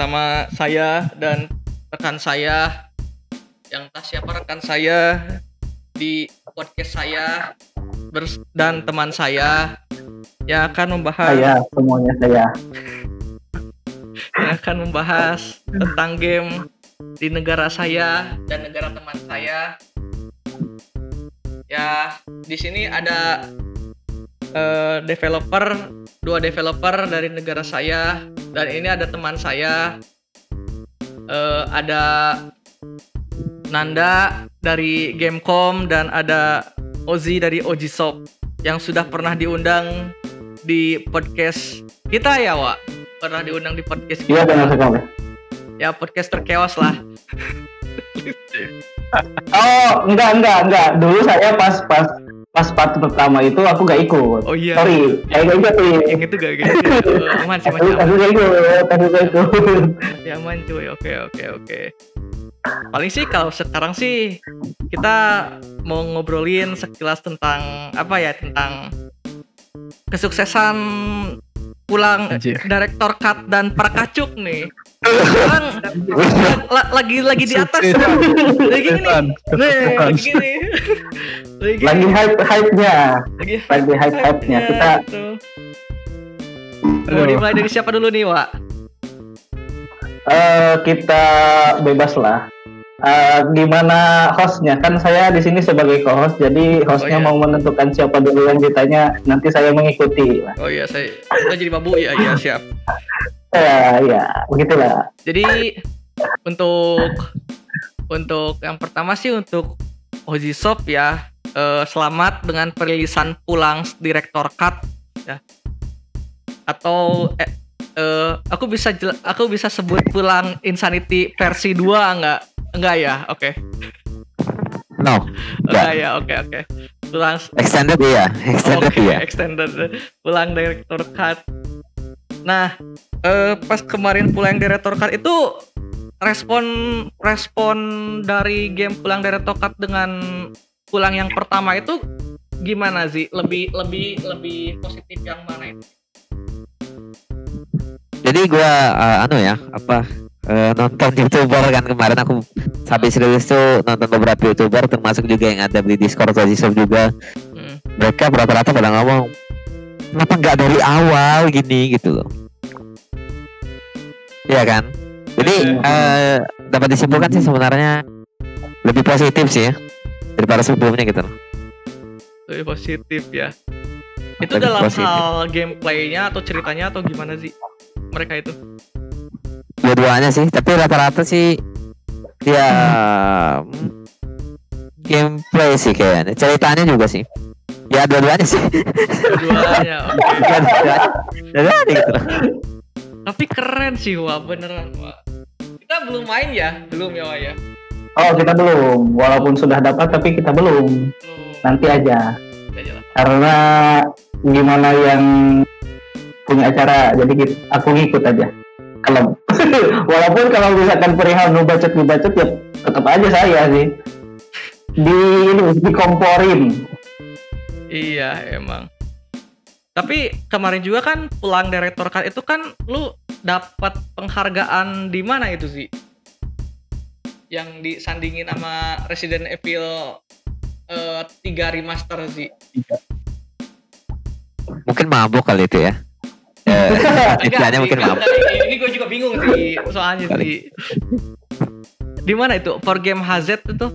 bersama saya dan rekan saya yang tak siapa rekan saya di podcast saya dan teman saya yang akan membahas Saya semuanya saya. yang akan membahas tentang game di negara saya dan negara teman saya. Ya, di sini ada eh, developer, dua developer dari negara saya dan ini ada teman saya. Eh, ada Nanda dari Gamecom dan ada Ozi dari Oji Shop yang sudah pernah diundang di podcast kita ya, Wak? Pernah diundang di podcast Iya kita. benar sekali. Ya, podcast terkewas lah. Oh enggak enggak enggak. Dulu saya pas pas pas part pertama itu aku gak ikut. Oh iya. Sorry, saya gak ikut nih. Yang itu gak gitu. Oh, aman sih masih aku gak ikut, aku gak ikut. Ya, aman cuy. Oke, oke, oke. Paling sih kalau sekarang sih kita mau ngobrolin sekilas tentang apa ya tentang kesuksesan pulang Anjir. direktor cut dan perkacuk nih. La- lagi lagi di atas. Lagi gini. Nih, lagi gini. Lagi hype hype nya, Lagi hype hype nya. Ya, Kita. Mau dimulai dari siapa dulu nih, Wak? eh kita bebas lah. Eh, gimana hostnya? Kan saya di sini sebagai co-host, jadi hostnya Oh, iya. mau menentukan siapa dulu yang ditanya. Nanti saya mengikuti. Oh iya, saya kita jadi babu ya, iya siap. Ya, ya, begitulah. Jadi untuk untuk yang pertama sih untuk Oji Shop ya, eh, selamat dengan perilisan pulang direktor cut ya. Atau eh, eh, aku bisa aku bisa sebut pulang Insanity versi 2 enggak? Enggak ya? Oke. No, Enggak ya, oke oke. Pulang extended iya, extended Oke, iya. extended pulang director cut. Nah, eh, pas kemarin pulang director cut itu respon respon dari game pulang director cut dengan pulang yang pertama itu gimana sih? Lebih lebih lebih positif yang mana itu? Jadi gua eh, anu ya, apa eh, nonton youtuber kan kemarin aku habis rilis tuh nonton beberapa youtuber termasuk juga yang ada di Discord Shop juga. Hmm. Mereka rata-rata pada ngomong kenapa nggak dari awal gini gitu loh. Iya kan? Jadi eh, dapat disimpulkan sih sebenarnya lebih positif sih ya daripada sebelumnya gitu loh. Lebih positif ya. Itu Lebih dalam positif. hal gameplaynya atau ceritanya atau gimana sih mereka itu? dua-duanya sih tapi rata-rata sih ya hmm, gameplay sih kayaknya ceritanya juga sih ya dua-duanya sih Dua-duanya. oke. dua-duanya gitu Tapi keren sih wah beneran wah. Kita belum main ya, belum ya wah ya. Oh, kita belum. Walaupun sudah dapat, tapi kita belum. Belum. Nanti aja. Karena gimana yang punya acara, jadi kita- aku ngikut aja. Kalau walaupun kalau misalkan perihal nu bacot nu bacot ya tetap aja saya sih di ini dikomporin. Iya emang. Tapi kemarin juga kan pulang director cut itu kan lu dapat penghargaan di mana itu sih? Yang disandingin sama Resident Evil eh, 3 remaster sih. mungkin mabuk kali itu ya istilahnya sih, mungkin enggak. Ini gue juga bingung sih soalnya sih. Di mana itu? For Game HZ itu?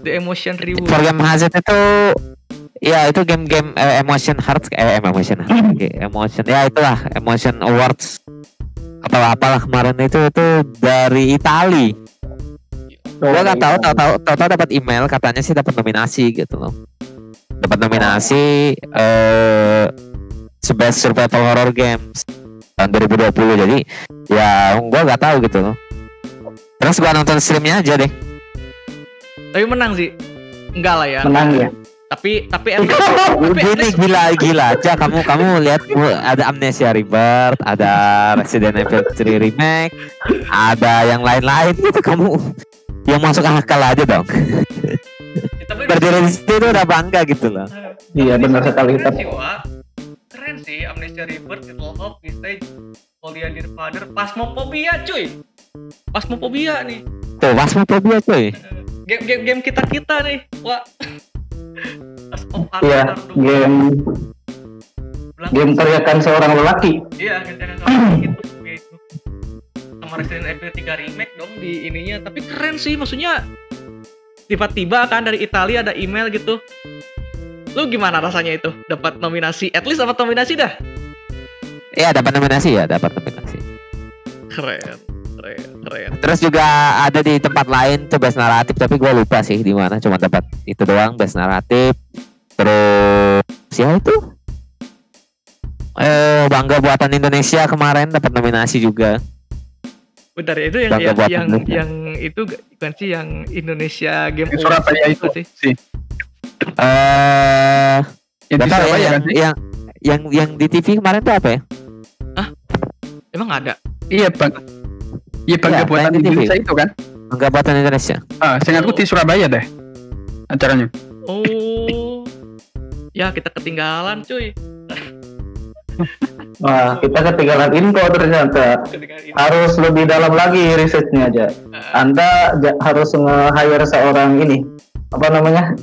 The Emotion Reward. for game hazard itu ya itu game-game eh, emotion hearts eh emotion hearts Oke, emotion ya itulah emotion awards atau apalah kemarin itu itu dari Itali Gua nggak tahu, tahu tahu tahu tahu dapat email katanya sih dapat nominasi gitu loh. Dapat nominasi eh sebagai survival horror games tahun 2020 jadi ya gua nggak tahu gitu loh. Terus gua nonton streamnya aja deh. Tapi menang sih. Enggak lah ya. Menang ya. Tapi tapi least- tapi gila gila aja kamu kamu lihat ada Amnesia Rebirth, ada Resident Evil 3 remake, ada yang lain-lain gitu kamu yang masuk akal aja dong. tapi Berdiri di situ udah bangga gitu loh. Iya benar sekali tapi sih Amnesia Rebirth, Little Hope, Visage, Folia Dear Father, Phasmophobia cuy. Phasmophobia nih. Tuh, Phasmophobia cuy. Game-game game kita-kita nih. Wah. Iya, game game teriakan seorang lelaki. Iya, kita kan gitu kayak itu. Sama Resident Evil 3 remake dong di ininya, tapi keren sih maksudnya tiba-tiba kan dari Italia ada email gitu. Lu gimana rasanya itu? Dapat nominasi, at least dapat nominasi dah. Iya, dapat nominasi ya, dapat nominasi. Keren, keren, keren. Terus juga ada di tempat lain tuh best naratif tapi gue lupa sih di mana cuma dapat itu doang best naratif. Terus siapa itu? Eh bangga buatan Indonesia kemarin dapat nominasi juga. Bentar ya, itu yang Bangga yang, yang, yang itu bukan sih yang Indonesia Game Awards Surabaya itu sih? sih. Eh Yang di ya, Surabaya yang, kan sih? yang yang yang di TV kemarin tuh apa ya? Emang ada? Iya bang. Iya bangga Iya, buatan di TV. Indonesia itu kan. Bangga buatan Indonesia. Ah, seingatku di Surabaya deh acaranya. Oh. ya kita ketinggalan cuy. Wah, kita ketinggalan info ternyata. Ketinggalan. Harus lebih dalam lagi risetnya aja. Ah, Anda harus nge-hire seorang ini. Apa namanya?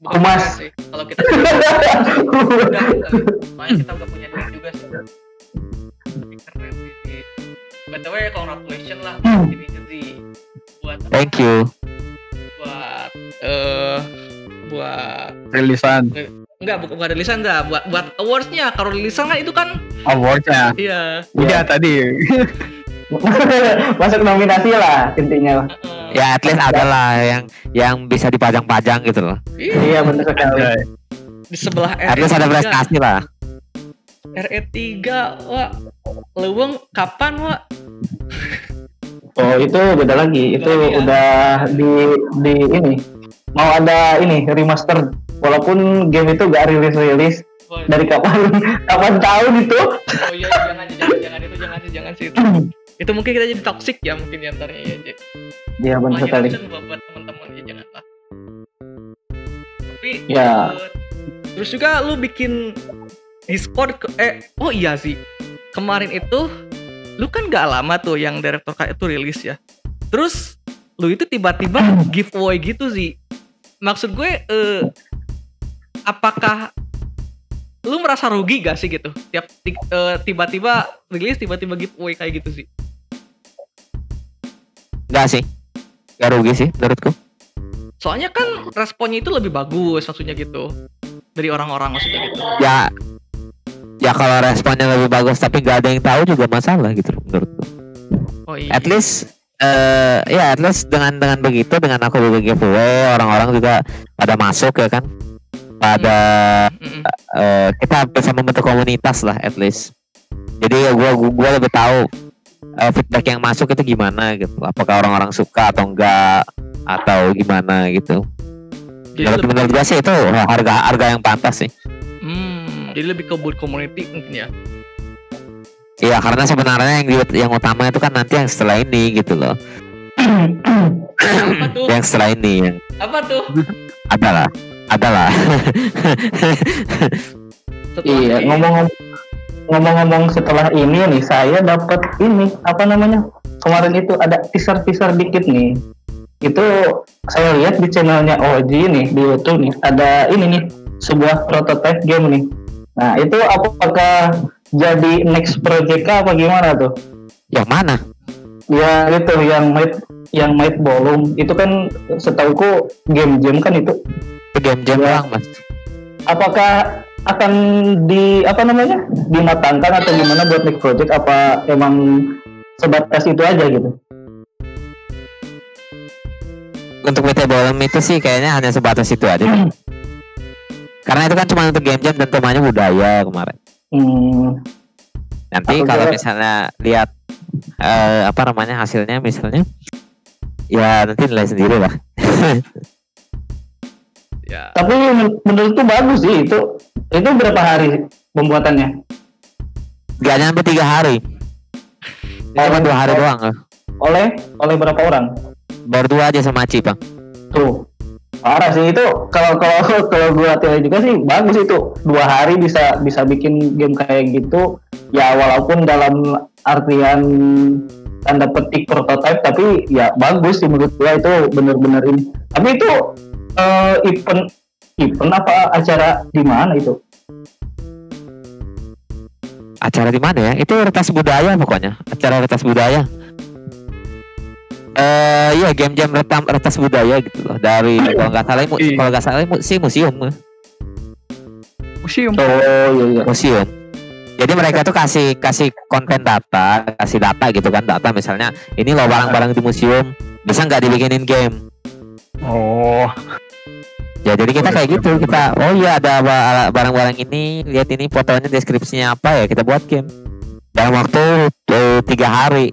Bukan Humas. Kalau kita udah kita udah punya duit juga sih. Keren sih. By the way, congratulations lah Hmm. ini jadi buat Thank you. buat eh buat Rilisan enggak bukan bukan rilisan dah buat buat awardsnya kalau rilisan kan itu kan awardnya. iya Udah tadi. Masuk nominasi lah intinya. Heeh. Ya at least ada lah yang yang bisa dipajang-pajang gitu loh. Iya, Iya benar sekali. Di sebelah At least ada RE3 prestasi lah. RE3 wah leweng kapan wah Oh itu beda lagi. Itu Beda ya? udah di di ini mau ada ini remaster. Walaupun game itu gak rilis rilis dari kapan kapan tahun itu. oh iya jangan jangan jangan itu jangan sih jangan sih itu itu mungkin kita jadi toxic ya mungkin di antaranya ya J. Iya benar sekali. buat, buat teman-teman ya janganlah tapi Ya. eh, terus juga lu bikin Discord ke, eh oh iya sih kemarin itu lu kan gak lama tuh yang direktur K itu rilis ya terus lu itu tiba-tiba giveaway gitu sih maksud gue eh apakah lu merasa rugi gak sih gitu tiap ti- eh, tiba-tiba rilis tiba-tiba giveaway kayak gitu sih Enggak sih. Gak rugi sih menurutku. soalnya kan responnya itu lebih bagus maksudnya gitu dari orang-orang maksudnya gitu Ya ya kalau responnya lebih bagus tapi nggak ada yang tahu juga masalah gitu menurutku. oh iya At least eh ya at least dengan dengan begitu dengan aku bikin giveaway orang-orang juga pada masuk ya kan. Pada Mm-mm. eh, kita bisa membentuk komunitas lah at least. Jadi ya gua gua, gua lebih tahu eh, feedback yang masuk itu gimana gitu. Apakah orang-orang suka atau enggak atau gimana gitu. jadi Menurut, lebih, menurut gua sih itu harga harga yang pantas sih. hmm, jadi lebih ke buat community mungkin ya Iya karena sebenarnya yang di- yang utama itu kan nanti yang setelah ini gitu loh. apa tuh Yang setelah ini yang apa tuh adalah adalah. Iya ngomong ngomong-ngomong setelah ini nih saya dapat ini apa namanya? Kemarin itu ada teaser teaser dikit nih. Itu saya lihat di channelnya OG nih di YouTube nih ada ini nih sebuah prototype game nih. Nah itu apakah jadi next project apa gimana tuh? Yang mana? ya itu yang might yang might bolong itu kan setauku game-game kan itu Game-game Ya. mas. apakah akan di apa namanya dimatangkan atau gimana buat next project apa emang sebatas itu aja gitu Untuk Metebolem itu sih kayaknya hanya sebatas itu aja. Karena itu kan cuma untuk game jam dan temanya budaya kemarin. hmm, Nanti Aku kalau kira- misalnya lihat eh, apa namanya hasilnya misalnya, ya nanti nilai sendiri lah. ya. Tapi men- menurutku bagus sih itu itu berapa hari pembuatannya? Gak nyampe tiga hari. Oh, Cuma dua hari. doang. oleh oleh berapa orang? Baru dua aja sama Aci bang. tuh parah sih itu kalau kalau kalau gua lihat juga sih bagus itu. Dua hari bisa bisa bikin game kayak gitu. Ya walaupun dalam artian tanda petik prototype tapi ya bagus sih menurut gua itu bener-bener ini tapi itu eh, event event apa acara di mana itu? Acara di mana ya? Itu retas budaya pokoknya acara retas budaya. Eh iya game-game retam retas budaya gitu loh dari kalau nggak salah Iya. kalau nggak salah sih museum. Museum. oh iya iya. Museum. Jadi mereka tuh kasih kasih konten data kasih data gitu kan data misalnya ini loh barang-barang di museum bisa nggak dibikinin game Oh. ya jadi kita kayak gitu kita oh iya ada ba- barang-barang ini lihat ini fotonya deskripsinya apa ya kita buat game. Dalam waktu eh, tiga hari.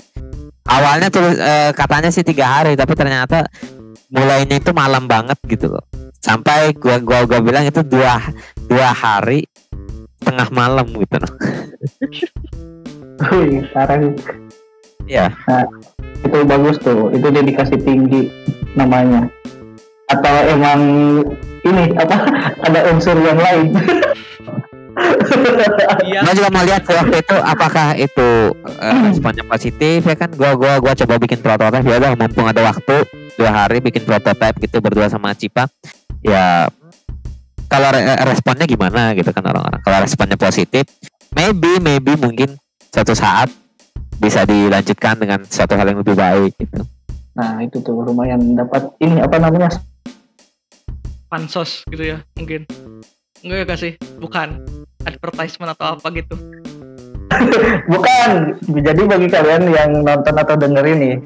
Awalnya tuh eh, katanya sih tiga hari tapi ternyata mulainya itu malam banget gitu loh. Sampai gua gua gua bilang itu dua dua hari tengah malam gitu loh. Wih, parah sih. ya itu bagus tuh. Itu dedikasi tinggi namanya. Atau emang ini apa ada unsur yang lain. Iya. gua juga mau lihat sih waktu itu apakah itu eh, responnya positif ya kan? Gua gua gua coba bikin prototipe. Ya udah mumpung ada waktu dua hari bikin prototipe gitu berdua sama Cipa. Ya kalau re- responnya gimana gitu kan orang-orang. Kalau responnya positif maybe maybe mungkin suatu saat bisa dilanjutkan dengan suatu hal yang lebih baik gitu. Nah itu tuh lumayan dapat ini apa namanya? Pansos gitu ya mungkin. Enggak ya kasih bukan advertisement atau apa gitu. Bukan. Jadi bagi kalian yang nonton atau denger ini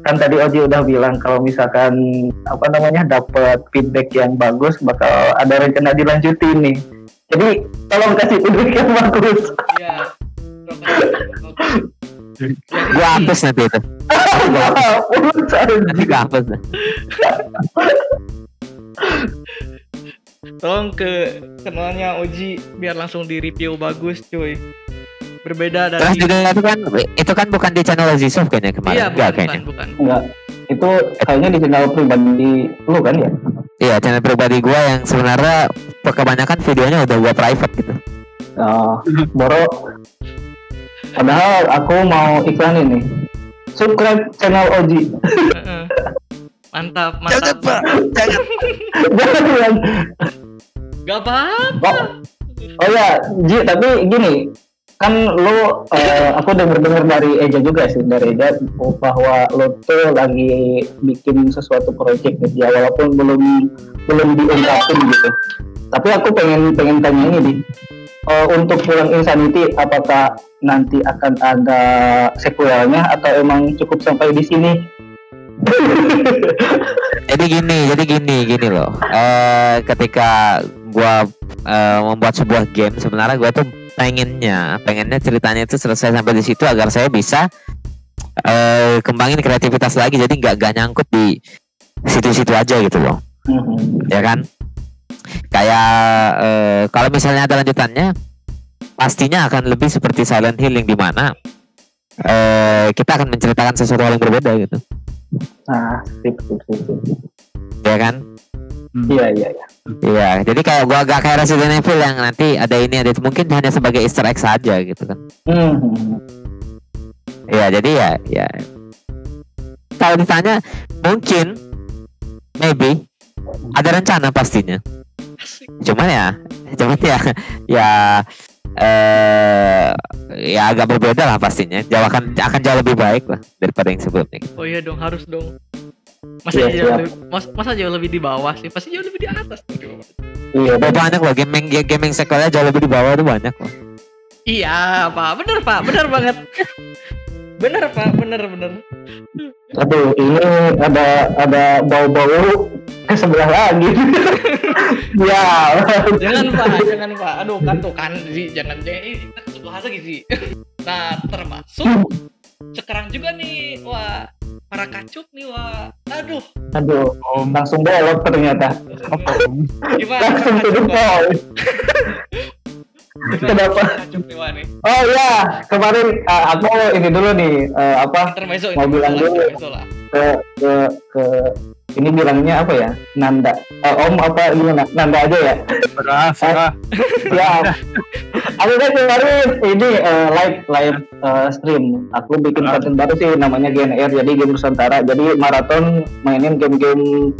kan tadi Oji udah bilang kalau misalkan apa namanya dapat feedback yang bagus bakal ada rencana dilanjutin nih. Jadi tolong kasih feedback yang bagus. Iya gua hapus nanti itu. Nanti gua hapus. Tolong ke kanalnya Oji biar langsung di review bagus cuy. Berbeda terus dari juga itu kan itu kan bukan di channel Zisov kayaknya kemarin. Iya enggak bukan, kayaknya. bukan bukan. Enggak. Itu kayaknya di channel pribadi lu kan ya? Iya channel pribadi gua yang sebenarnya kebanyakan videonya udah gua private gitu. Oh, Boro. Padahal aku mau iklan ini. Subscribe channel Oji. Heeh. mantap mantap jangan. Jangan bilang. gak apa Oh, oh ya, Ji, tapi gini, kan lu, eh, aku dengar dengar dari Eja juga sih, dari Eja bahwa lo tuh lagi bikin sesuatu project nih, ya walaupun belum belum diungkapin gitu. Tapi aku pengen pengen tanya ini, Di. Eh, untuk pulang Insanity, apakah nanti akan ada sequelnya atau emang cukup sampai di sini? Jadi gini, jadi gini, gini loh. Eh ketika gua eh, membuat sebuah game, sebenarnya gua tuh pengennya, pengennya ceritanya itu selesai sampai di situ agar saya bisa eh kembangin kreativitas lagi. Jadi nggak nggak nyangkut di situ-situ aja gitu loh. Mhm. ya kan kayak eh, kalau misalnya ada lanjutannya pastinya akan lebih seperti Silent Hill yang di mana eh, kita akan menceritakan sesuatu hal yang berbeda gitu Nah, sip, sip, sip, sip. ya kan Iya, iya, iya. Iya jadi kayak gua agak kayak Resident Evil yang nanti ada ini ada itu mungkin hanya sebagai Easter egg saja gitu kan Mhm. Iya jadi ya ya kalau ditanya mungkin maybe ada rencana pastinya. Cuman ya cuman ya ya eh ya agak berbeda lah pastinya. Jauh akan akan jauh lebih baik lah daripada yang sebelumnya. Oh iya dong harus dong. Masa Iya, jauh siap. lebih, mas, masa jauh lebih di bawah sih? Pasti jauh lebih di atas. Iya, Oh, banyak loh gaming gaming sekolahnya jauh lebih di bawah itu banyak loh. Iya pak. Bener pak. Bener banget. Bener pak. Bener bener Aduh, ini ada ada bau-bau ke sebelah lagi. ya. jangan pak jangan pak aduh kan tuh kan sih jangan jangan ini bahas lagi sih nah termasuk sekarang juga nih wah para kacup nih wah aduh Aduh, Om. langsung belok ternyata. Gimana Langsung to the Kenapa? Oh ya, kemarin uh, aku ini dulu nih uh, apa intermezzo Mau bilang dulu. ke ke ke ini bilangnya apa ya? Nanda. Eh, Om apa gimana? Nanda aja ya. Serah, serah. ya aku kan kemarin ini eh, live live eh, stream. Aku bikin Ah. konten baru sih namanya GNR jadi game Nusantara. Jadi maraton mainin game-game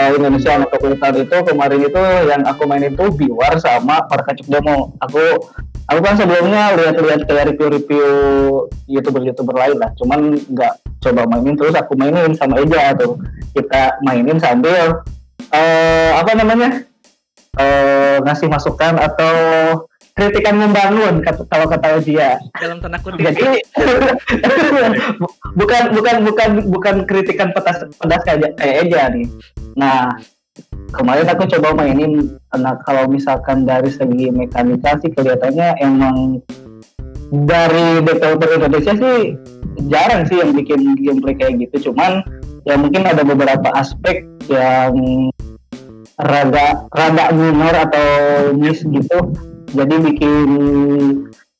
eh, Indonesia yang populer itu kemarin itu yang aku mainin tuh Biwar sama Parkacuk Demo aku aku kan sebelumnya lihat-lihat kayak review-review youtuber-youtuber lain lah. Cuman nggak coba mainin terus aku mainin sama Eja tuh. Kita mainin sambil eh apa namanya eh ngasih masukan atau kritikan membangun kalau kata dia dalam tanda kutip. Jadi bukan bukan bukan bukan kritikan pedas pedas kayak kayak Eja nih. Nah kemarin aku coba mainin nah kalau misalkan dari segi mekanika sih kelihatannya emang dari developer Indonesia sih jarang sih yang bikin gameplay kayak gitu. Cuman ya mungkin ada beberapa aspek yang rada rada minor atau miss gitu jadi bikin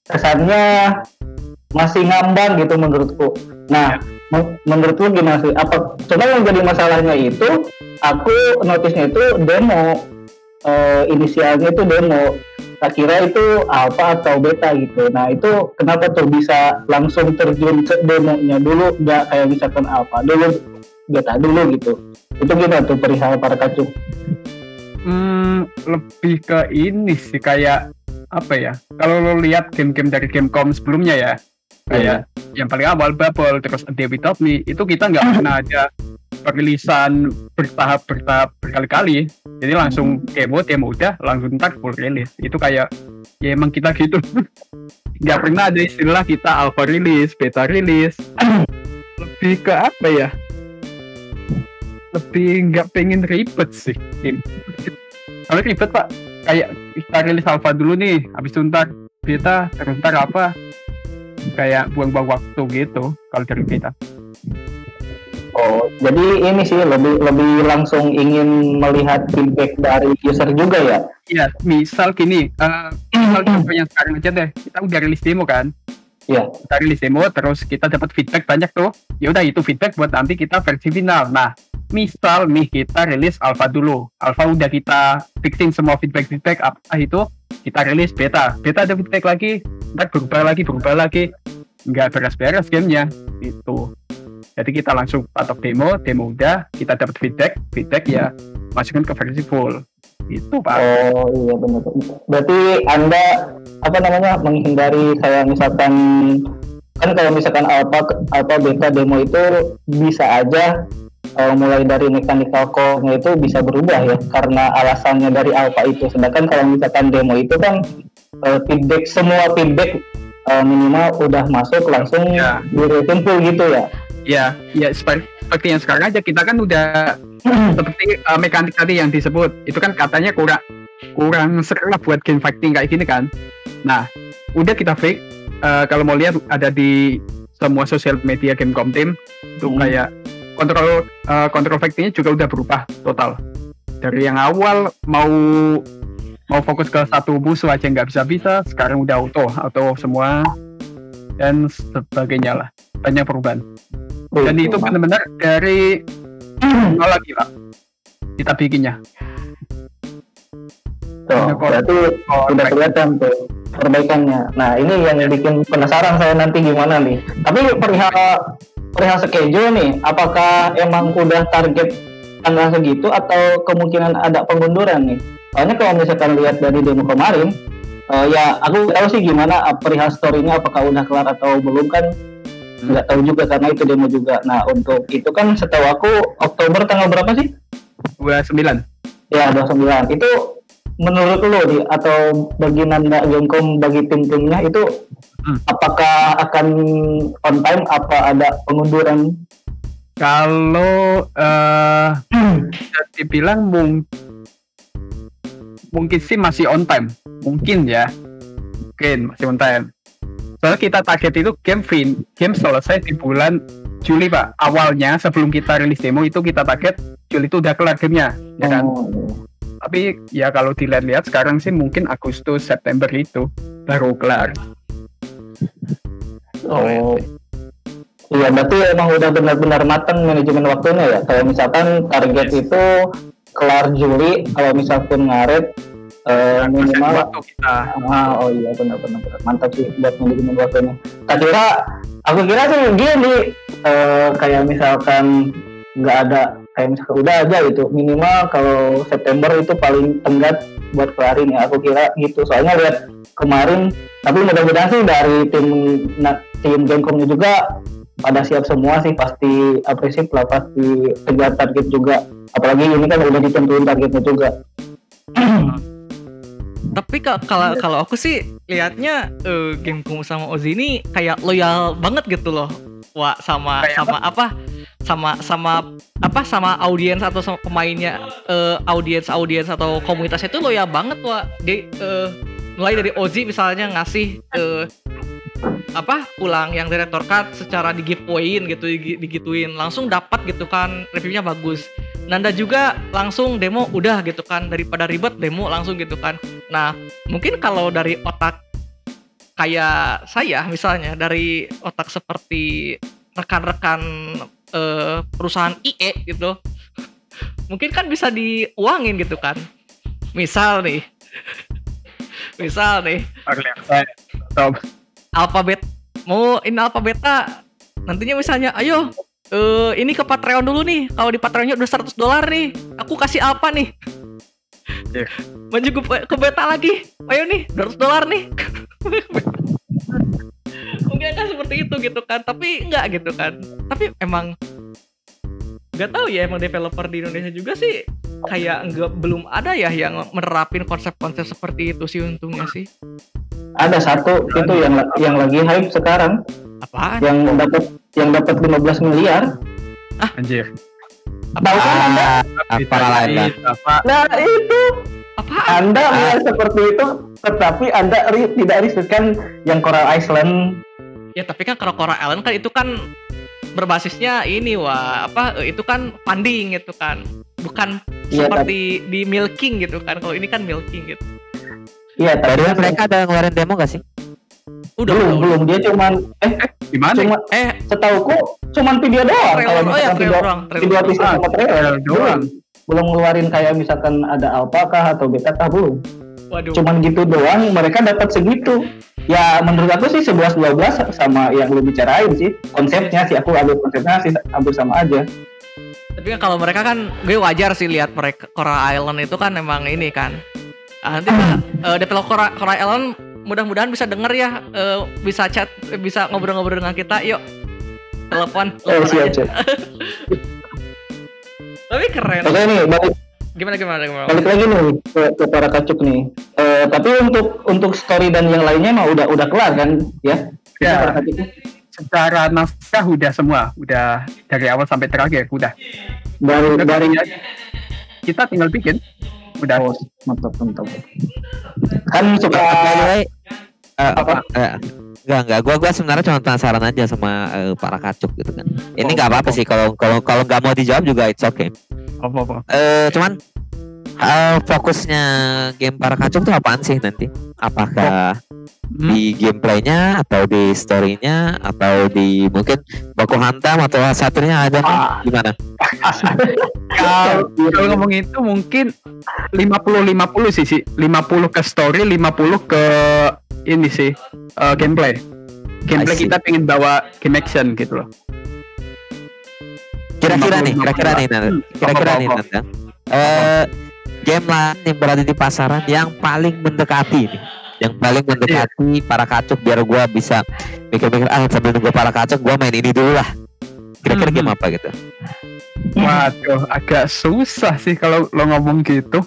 kesannya masih ngambang gitu menurutku. Nah men- menurutku gimana sih? Apa coba yang jadi masalahnya itu aku notisnya itu demo. Eh, inisialnya itu demo. Tak kira itu alpha atau beta gitu. Nah itu kenapa tuh bisa langsung terjun ke demonya dulu? Nggak kayak misalkan alpha dulu beta dulu gitu. Itu gimana tuh perihal para kacung Hmm, lebih ke ini sih kayak apa ya? Kalau lo lihat game-game dari Gamecom sebelumnya ya, kayak yang paling awal Bubble terus Day Without Me itu kita nggak pernah ada perilisan bertahap bertahap berkali-kali. Jadi langsung demo demo udah langsung ntar full rilis. Itu kayak ya emang kita gitu. Nggak pernah ada istilah kita alpha rilis, beta rilis. Lebih ke apa ya? Lebih nggak pengen ribet sih. Kalau ribet pak, kayak kita rilis alpha dulu nih, habis itu ntar beta, terus ntar apa? Kayak buang-buang waktu gitu kalau dari kita. Oh, jadi ini sih lebih lebih langsung ingin melihat feedback dari user juga ya. Iya, misal gini, eh misal sekarang aja deh, kita udah rilis demo kan? Iya. Kita rilis demo, terus kita dapat feedback banyak tuh. Ya udah itu feedback buat nanti kita versi final. Nah, misal nih kita rilis alpha dulu, alpha udah kita fixin semua feedback feedback apa itu, kita rilis beta, beta ada feedback lagi, ntar berubah lagi, berubah lagi, nggak beres-beres gamenya, itu. Jadi kita langsung patok demo, demo udah, kita dapat feedback, feedback ya masukin ke versi full. Itu pak. Oh iya benar. Berarti anda apa namanya menghindari kayak misalkan kan kalau misalkan alpha alpha beta demo itu bisa aja eh, mulai dari mechanical core-nya itu bisa berubah ya karena alasannya dari alpha itu. Sedangkan kalau misalkan demo itu kan eh, feedback semua feedback eh, minimal udah masuk langsung Ya. di full gitu ya. Ya, ya seperti, seperti yang sekarang aja kita kan udah seperti uh, mekanik tadi yang disebut itu kan katanya kurang kurang seru buat game fighting kayak gini kan. Nah, udah kita fix. uh, kalau mau lihat ada di semua sosial media Gamecom Team itu Hmm. kayak kontrol uh, kontrol juga udah berubah total. Dari yang awal mau mau fokus ke satu musuh aja nggak bisa bisa, sekarang udah auto auto semua dan sebagainya lah banyak perubahan. Dan itu benar-benar dari nol lagi pak kita bikinnya. Tuh, berarti udah kelihatan tuh perbaikannya. Nah ini yang bikin penasaran saya nanti gimana nih. Tapi perihal perihal schedule nih, apakah emang udah target tanggal segitu atau kemungkinan ada pengunduran nih? Soalnya kalau misalkan lihat dari demo kemarin, eh, ya aku tahu sih gimana eh, perihal story-nya apakah udah kelar atau belum kan nggak tahu juga karena itu demo juga. Nah untuk itu kan setahu aku Oktober tanggal berapa sih? 29 Ya 29 itu menurut lo nih atau bagi Nanda Gamecom bagi tim-timnya itu Hmm. apakah akan on time apa ada pengunduran? Kalau eh bisa dibilang mung mungkin sih masih on time, mungkin ya, mungkin masih on time. Soalnya kita target itu game fin, game selesai di bulan Juli pak. Awalnya sebelum kita rilis demo itu kita target Juli itu udah kelar gamenya, ya kan? Oh, Tapi ya kalau dilihat-lihat sekarang sih mungkin Agustus September itu baru kelar. oh. Iya, berarti emang udah benar-benar matang manajemen waktunya ya. Kayak misalkan target itu kelar Juli, kalau misalkan Maret eh, minimal waktu kita Ah, oh iya benar-benar benar. mantap sih buat manajemen waktunya. Tak kira, aku kira sih gini, eh, kayak misalkan nggak ada, kayak misalkan udah aja gitu. Minimal kalau September itu paling tenggat buat kelarin ya. Aku kira gitu. Soalnya lihat kemarin, tapi mudah-mudahan sih dari tim tim Gamecomnya juga pada siap semua sih pasti apresiat lah pasti kejar target juga apalagi ini kan udah ditentuin targetnya juga Tapi ka- kalau kalau aku sih game kamu sama Ozi ini kayak loyal banget gitu loh. Wah, sama Kayak sama apa? Sama sama apa? Sama audiens atau sama pemainnya eh, audiens audiens atau komunitasnya itu loyal banget wah. Dia eh, mulai dari Ozi misalnya ngasih eh, apa? Pulang yang direktor cut secara di giveawayin gitu digi- digituin. Langsung dapat gitu kan reviewnya bagus. Nanda juga langsung demo udah gitu kan daripada ribet demo langsung gitu kan. Nah, mungkin kalau dari otak kayak saya misalnya dari otak seperti rekan-rekan eh, perusahaan IE gitu. Mungkin kan bisa diuangin gitu kan. Misal nih. misal nih alfabet mau in alfa beta nantinya misalnya ayo eh ini ke Patreon dulu nih kalau di Patreonnya udah 100 dolar nih aku kasih apa nih Iya. maju ke, ke beta lagi. Ayo nih 200 dolar nih. Mungkin kan seperti itu gitu kan tapi enggak gitu kan. Tapi emang nggak tahu ya emang developer di Indonesia juga sih kayak enggak belum ada ya yang menerapin konsep-konsep seperti itu sih untungnya sih. Ada satu itu yang yang lagi hype sekarang. Apaan? Yang dapat yang dapat 15 miliar. Anjir. tahu kan anda? Ah, para lain lah. Apa? nah itu apaan? Anda mulai seperti itu tetapi anda ri- tidak risetkan yang Coral Island. Ya tapi kan kalau Coral Island kan itu kan berbasisnya ini wah apa eh, itu kan funding gitu kan. Bukan Iya, seperti di milking gitu kan. Kalau ini kan milking gitu. Iya tapi way, mereka ada ngeluarin demo gak sih? udah belum udah, belum. dia cuman eh Gimana? cuma eh. setauku cuman video doang. Kalau oh ya trailer video doang trailer video doang. teaser sama trailer. Trailer doang. Belum ngeluarin kayak misalkan ada alpha kah atau beta kah belum. Waduh. Cuman gitu doang mereka dapat segitu. Ya menurut aku sih 11 12 sama yang lu bicarain sih konsepnya sih aku ambil konsepnya sih hampir sama aja. Tapi kan kalau mereka kan gue wajar sih lihat mereka Coral Island itu kan emang ini kan. Ah, nanti Pak, eh, developer Coral, Coral Island mudah-mudahan bisa denger ya eh, bisa chat eh, bisa ngobrol-ngobrol dengan kita yuk. Telepon oh telepon siap aja. siap tapi keren oke nih balik gimana gimana gimana balik lagi nih ke, ke para kacuk nih Eh, tapi untuk untuk story dan yang lainnya mah udah udah kelar kan ya Ya. Secara naskah udah semua, udah dari awal sampai terakhir udah. dari dari Kita tinggal bikin. Udah. oh, mantap mantap kan suka By the way, eh, Apa? eh, Enggak, enggak. Gua gua sebenarnya cuma penasaran aja sama eh, para kacuk gitu kan. Ini Oh, nggak apa-apa oh. sih kalau kalau kalau nggak mau dijawab juga it's okay. Apa apa? Eh cuman eh, fokusnya game para kacuk tuh apaan sih nanti? Apakah Hmm? di gameplaynya atau di storynya atau di mungkin baku hantam atau satunya ada nih? Ah. gimana? Kalau kalau ngomong itu mungkin 50-50 sih sih. 50 ke story, 50 ke ini sih eh, gameplay. Gameplay kita pengen bawa game action gitu loh. Kira-kira nih, 50-50. kira-kira nih. Hmm, kira-kira nih. Nanda. Eh, game lain yang berada di pasaran yang paling mendekati nih, yang paling mendekati para kacuk biar gua bisa mikir-mikir ah sambil nunggu para kacuk gua main ini dulu lah. Kira-kira Hmm. game apa gitu? Waduh, agak susah sih kalau lo ngomong gitu.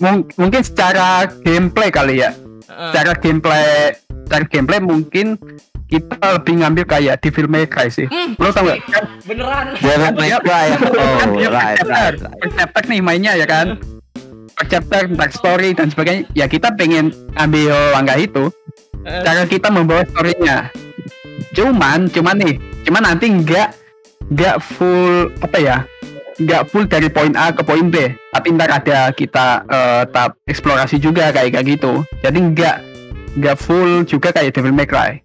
Mung- mungkin secara gameplay kali ya. Secara gameplay, secara gameplay mungkin kita lebih ngambil kayak di film May Cry sih. Hmm, Lo tau gak? Kan, beneran Devil May Iya. Cry. kan Oh, dia right, right, chapter nih mainnya ya kan. Per chapter tentang story dan sebagainya. Ya kita pengen ambil langkah itu. Eh, cara kita membawa storynya cuman cuman nih cuman nanti nggak nggak full apa ya nggak full dari poin A ke poin B tapi ntar ada kita eh, tahap eksplorasi juga kayak kayak gitu jadi nggak nggak full juga kayak Devil May Cry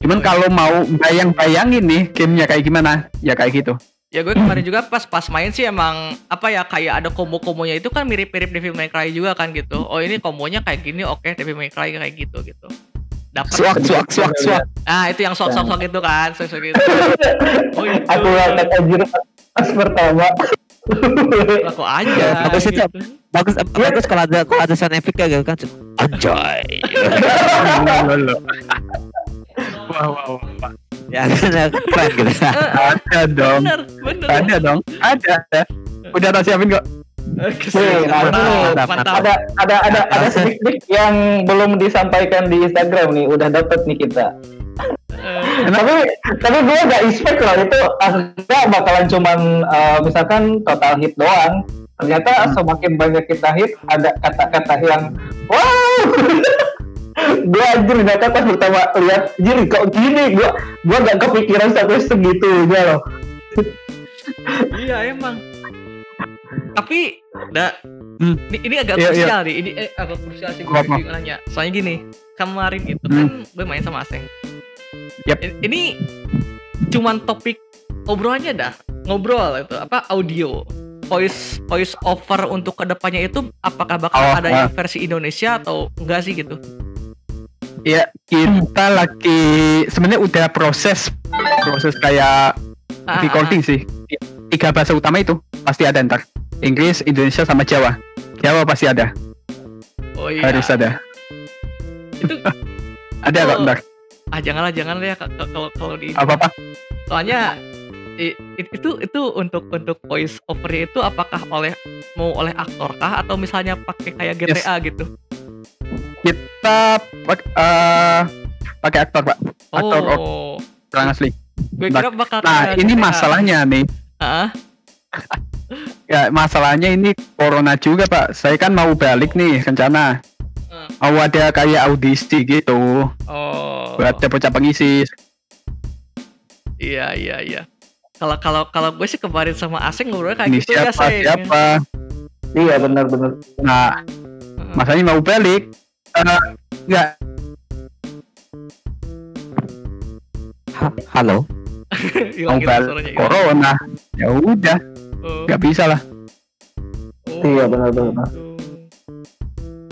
Cuman Oh, iya. kalau mau bayang-bayangin nih gamenya kayak gimana, ya kayak gitu. Ya gue kemarin juga pas pas main sih emang apa ya kayak ada combo-kombonya itu kan mirip-mirip Devil May Cry juga kan gitu. Oh ini kombonya kayak gini, oke Devil May Cry kayak gitu gitu. Dapat. Suak suak suak suak. Ah itu yang sok-sok itu kan, sok-sok itu. Oh itu. Aku ngangkat anjir pas pertama. Aku aja. Bagus itu. gitu. Bagus bagus kalau ada kalau ada sound effect gitu kan. Anjay. Wah, wah, wah. ya kan keren gitu. Ada dong. Bener, bener. Ada dong. Ada. ada. Udah tak siapin kok. Mantap. ada ada ada ada sedikit yang belum disampaikan di Instagram nih, udah dapet nih kita. Eh, tapi tapi gue gak expect loh itu akhirnya bakalan cuman eh, misalkan total hit doang ternyata semakin banyak kita hit ada kata-kata yang wow gue anjir ternyata pas pertama lihat anjir kok gini gue gue gak kepikiran sampai segitunya loh Iya emang. Tapi, da, Hmm. ini, ini agak Iya, krusial nih. Ini eh, agak krusial sih gue nanya. Soalnya gini, kemarin itu Hmm. kan gue main sama Aseng. Yap. I- Ini cuman topik obrolannya dah, ngobrol itu apa audio. Voice voice over untuk ke depannya itu apakah bakal Oh, ada yang versi Indonesia atau enggak sih gitu? Ya, kita lagi sebenarnya udah proses proses kayak Ah, ah, recording sih. Tiga bahasa utama itu pasti ada ntar. Inggris, Indonesia sama Jawa. Jawa pasti ada, ah. Oh iya. harus ada. Itu Ada kok ntar. ah janganlah jangan ya kalau kalau di Apa apa? soalnya itu itu untuk untuk voice over itu apakah oleh mau oleh aktor kah atau misalnya pakai kayak GTA gitu Kita pak- eh, pakai aktor pak, aktor oh orang asli. gue kira bakal Nah ini masalahnya nih. ah Ya masalahnya ini corona juga pak. Saya kan mau balik nih rencana. Ah. Mau ada kayak audisi gitu oh buat bocah pengisi. iya iya iya kalau kalau kalau gue sih kemarin sama Aseng ngobrol kayak Ini gitu ya siapa Seng. siapa. iya benar-benar Nah Heeh. masanya mau balik. Eh, Nggak Ha- Halo. gitu hilang. corona. Ya udah Oh, nggak bisa lah. oh, Iya, benar-benar. gitu.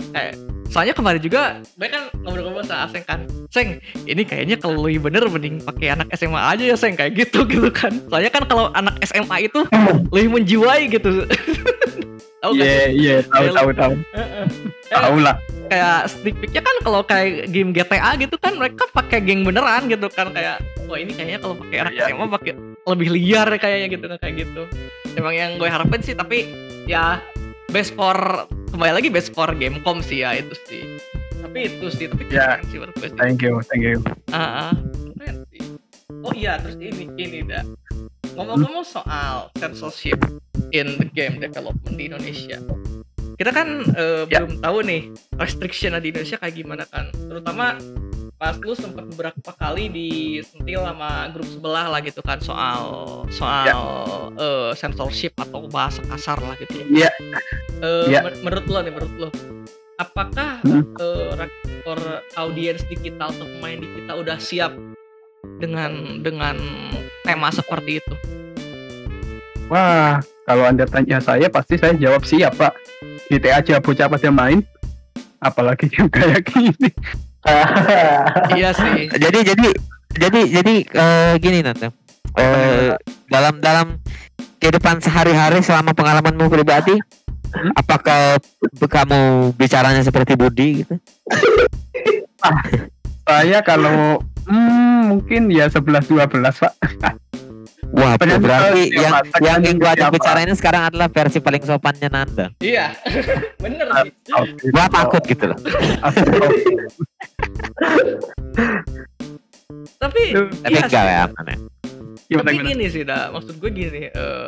Eh, soalnya kemarin juga gue kan ngobrol-ngobrol sama Aseng kan Seng ini kayaknya kalau lebih bener mending pakai anak SMA aja ya Seng kayak gitu gitu kan soalnya kan kalau anak SMA itu lebih menjiwai gitu tahu Iya iya tahu tahu tahu Heeh. tahu lah. kayak sneak peeknya kan kalau kayak game GTA gitu kan mereka pakai geng beneran gitu kan kayak wah ini kayaknya kalau pakai anak Iya. SMA pakai lebih liar kayaknya gitu kan kayak gitu emang yang gue harapin sih tapi ya best for kembali lagi best for Gamecom sih ya itu sih tapi itu sih tapi Ya. keren sih menurut gue sih Thank you thank you. Ah, ah, keren sih oh iya terus ini ini dah ngomong-ngomong soal censorship in the game development di Indonesia kita kan eh, Ya. belum tahu nih restriction di Indonesia kayak gimana kan terutama pas lu sempat beberapa kali disentil sama grup sebelah lah gitu kan soal soal Ya. eh, censorship atau bahasa kasar lah gitu Iya. Eh, Ya. men- menurut lo nih menurut lo apakah Hmm. eh, rektor audiens di kita atau pemain di kita udah siap dengan dengan tema seperti itu Wah kalau anda tanya saya pasti saya jawab siap pak. GTA aja bocah pada main. Apalagi yang kayak gini. iya sih Jadi jadi jadi jadi eh, gini nanti. Eh, dalam dalam kehidupan sehari-hari selama pengalamanmu pribadi, Hmm? apakah kamu bicaranya seperti Budi gitu? Saya kalau hmm, mungkin ya 11-12 pak. Wah, Benar, berarti yang Siapa? yang ingin gua bicara ini sekarang adalah versi paling sopannya Nanda. iya bener sih Gua takut gitu loh. tapi Tapi iya enggak sih. ya aman ya. Gimana, tapi gimana? gini sih dah maksud gue gini eh,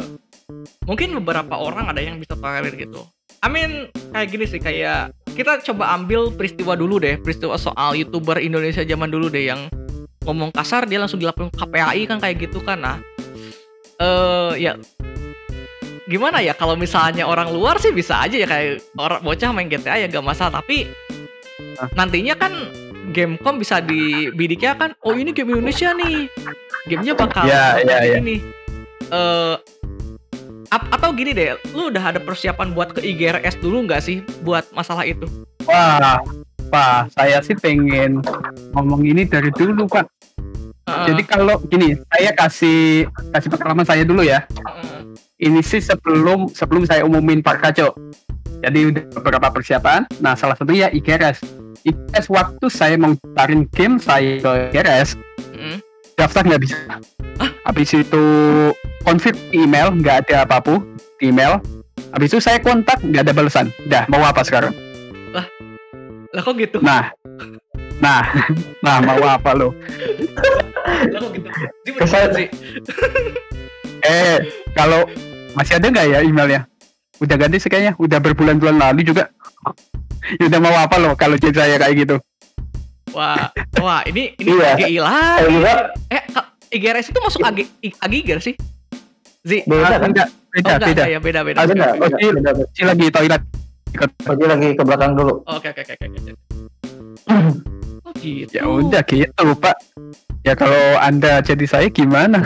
mungkin beberapa orang ada yang bisa tolerir gitu Amin kayak gini sih kayak kita coba ambil peristiwa dulu deh peristiwa soal youtuber Indonesia zaman dulu deh yang ngomong kasar dia langsung dilaporin KPAI kan kayak gitu kan nah eh ya. Gimana ya kalau misalnya orang luar sih bisa aja ya kayak orang bocah main GTA ya gak masalah. Tapi nantinya kan Gamecom bisa dibidiknya kan oh ini game Indonesia nih. Gamenya bakal Ya, bakal ya, ya. ini eh ap- atau gini deh lu udah ada persiapan buat ke IGRS dulu nggak sih buat masalah itu? Wah, Pak, saya sih pengen ngomong ini dari dulu, Pak. Jadi kalau gini, saya kasih kasih pengalaman saya dulu ya. heeh. Ini sih sebelum sebelum saya umumin Pak Kaco. Jadi udah beberapa persiapan. Nah, salah satunya IGRS. IGRS waktu saya mau tarin game saya ke IGRS, Mm. daftar nggak bisa. Habis itu konfirm email nggak ada apa pun email. Habis itu saya kontak nggak ada balasan. Dah mau apa sekarang? lah kok gitu Nah, nah, nah mau apa lo? gitu Kesal- sih Eh, kalau masih ada nggak ya emailnya? Udah ganti sih kayaknya. Udah berbulan-bulan lalu juga. ya udah mau apa lo kalau chat saya kayak gitu? wah wah ini ini Iya. AGI Saya juga eh IGRS itu masuk AG I- AGI sih Zi beda Ah, kan? enggak, oh, beda, enggak, beda. ya beda beda. Oh, iya. Beda, beda. Si lagi toilet. Oke lagi ke belakang dulu. oke oke oke oke oke. Oh gitu Ya udah gitu, Pak. Ya kalau Anda jadi saya gimana?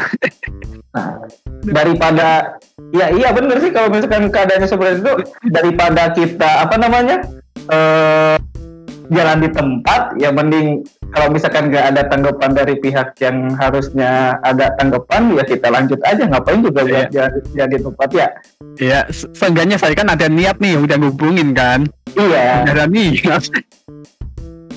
Nah, daripada ya iya bener sih kalau misalkan keadaannya seperti itu daripada kita apa namanya eh jalan di tempat ya mending kalau misalkan nggak ada tanggapan dari pihak yang harusnya ada tanggapan ya kita lanjut aja ngapain juga Iya. buat jalan, jalan di tempat ya Ya, se- seenggaknya saya kan ada niat nih, udah ngubungin kan. iya Udah ada niat.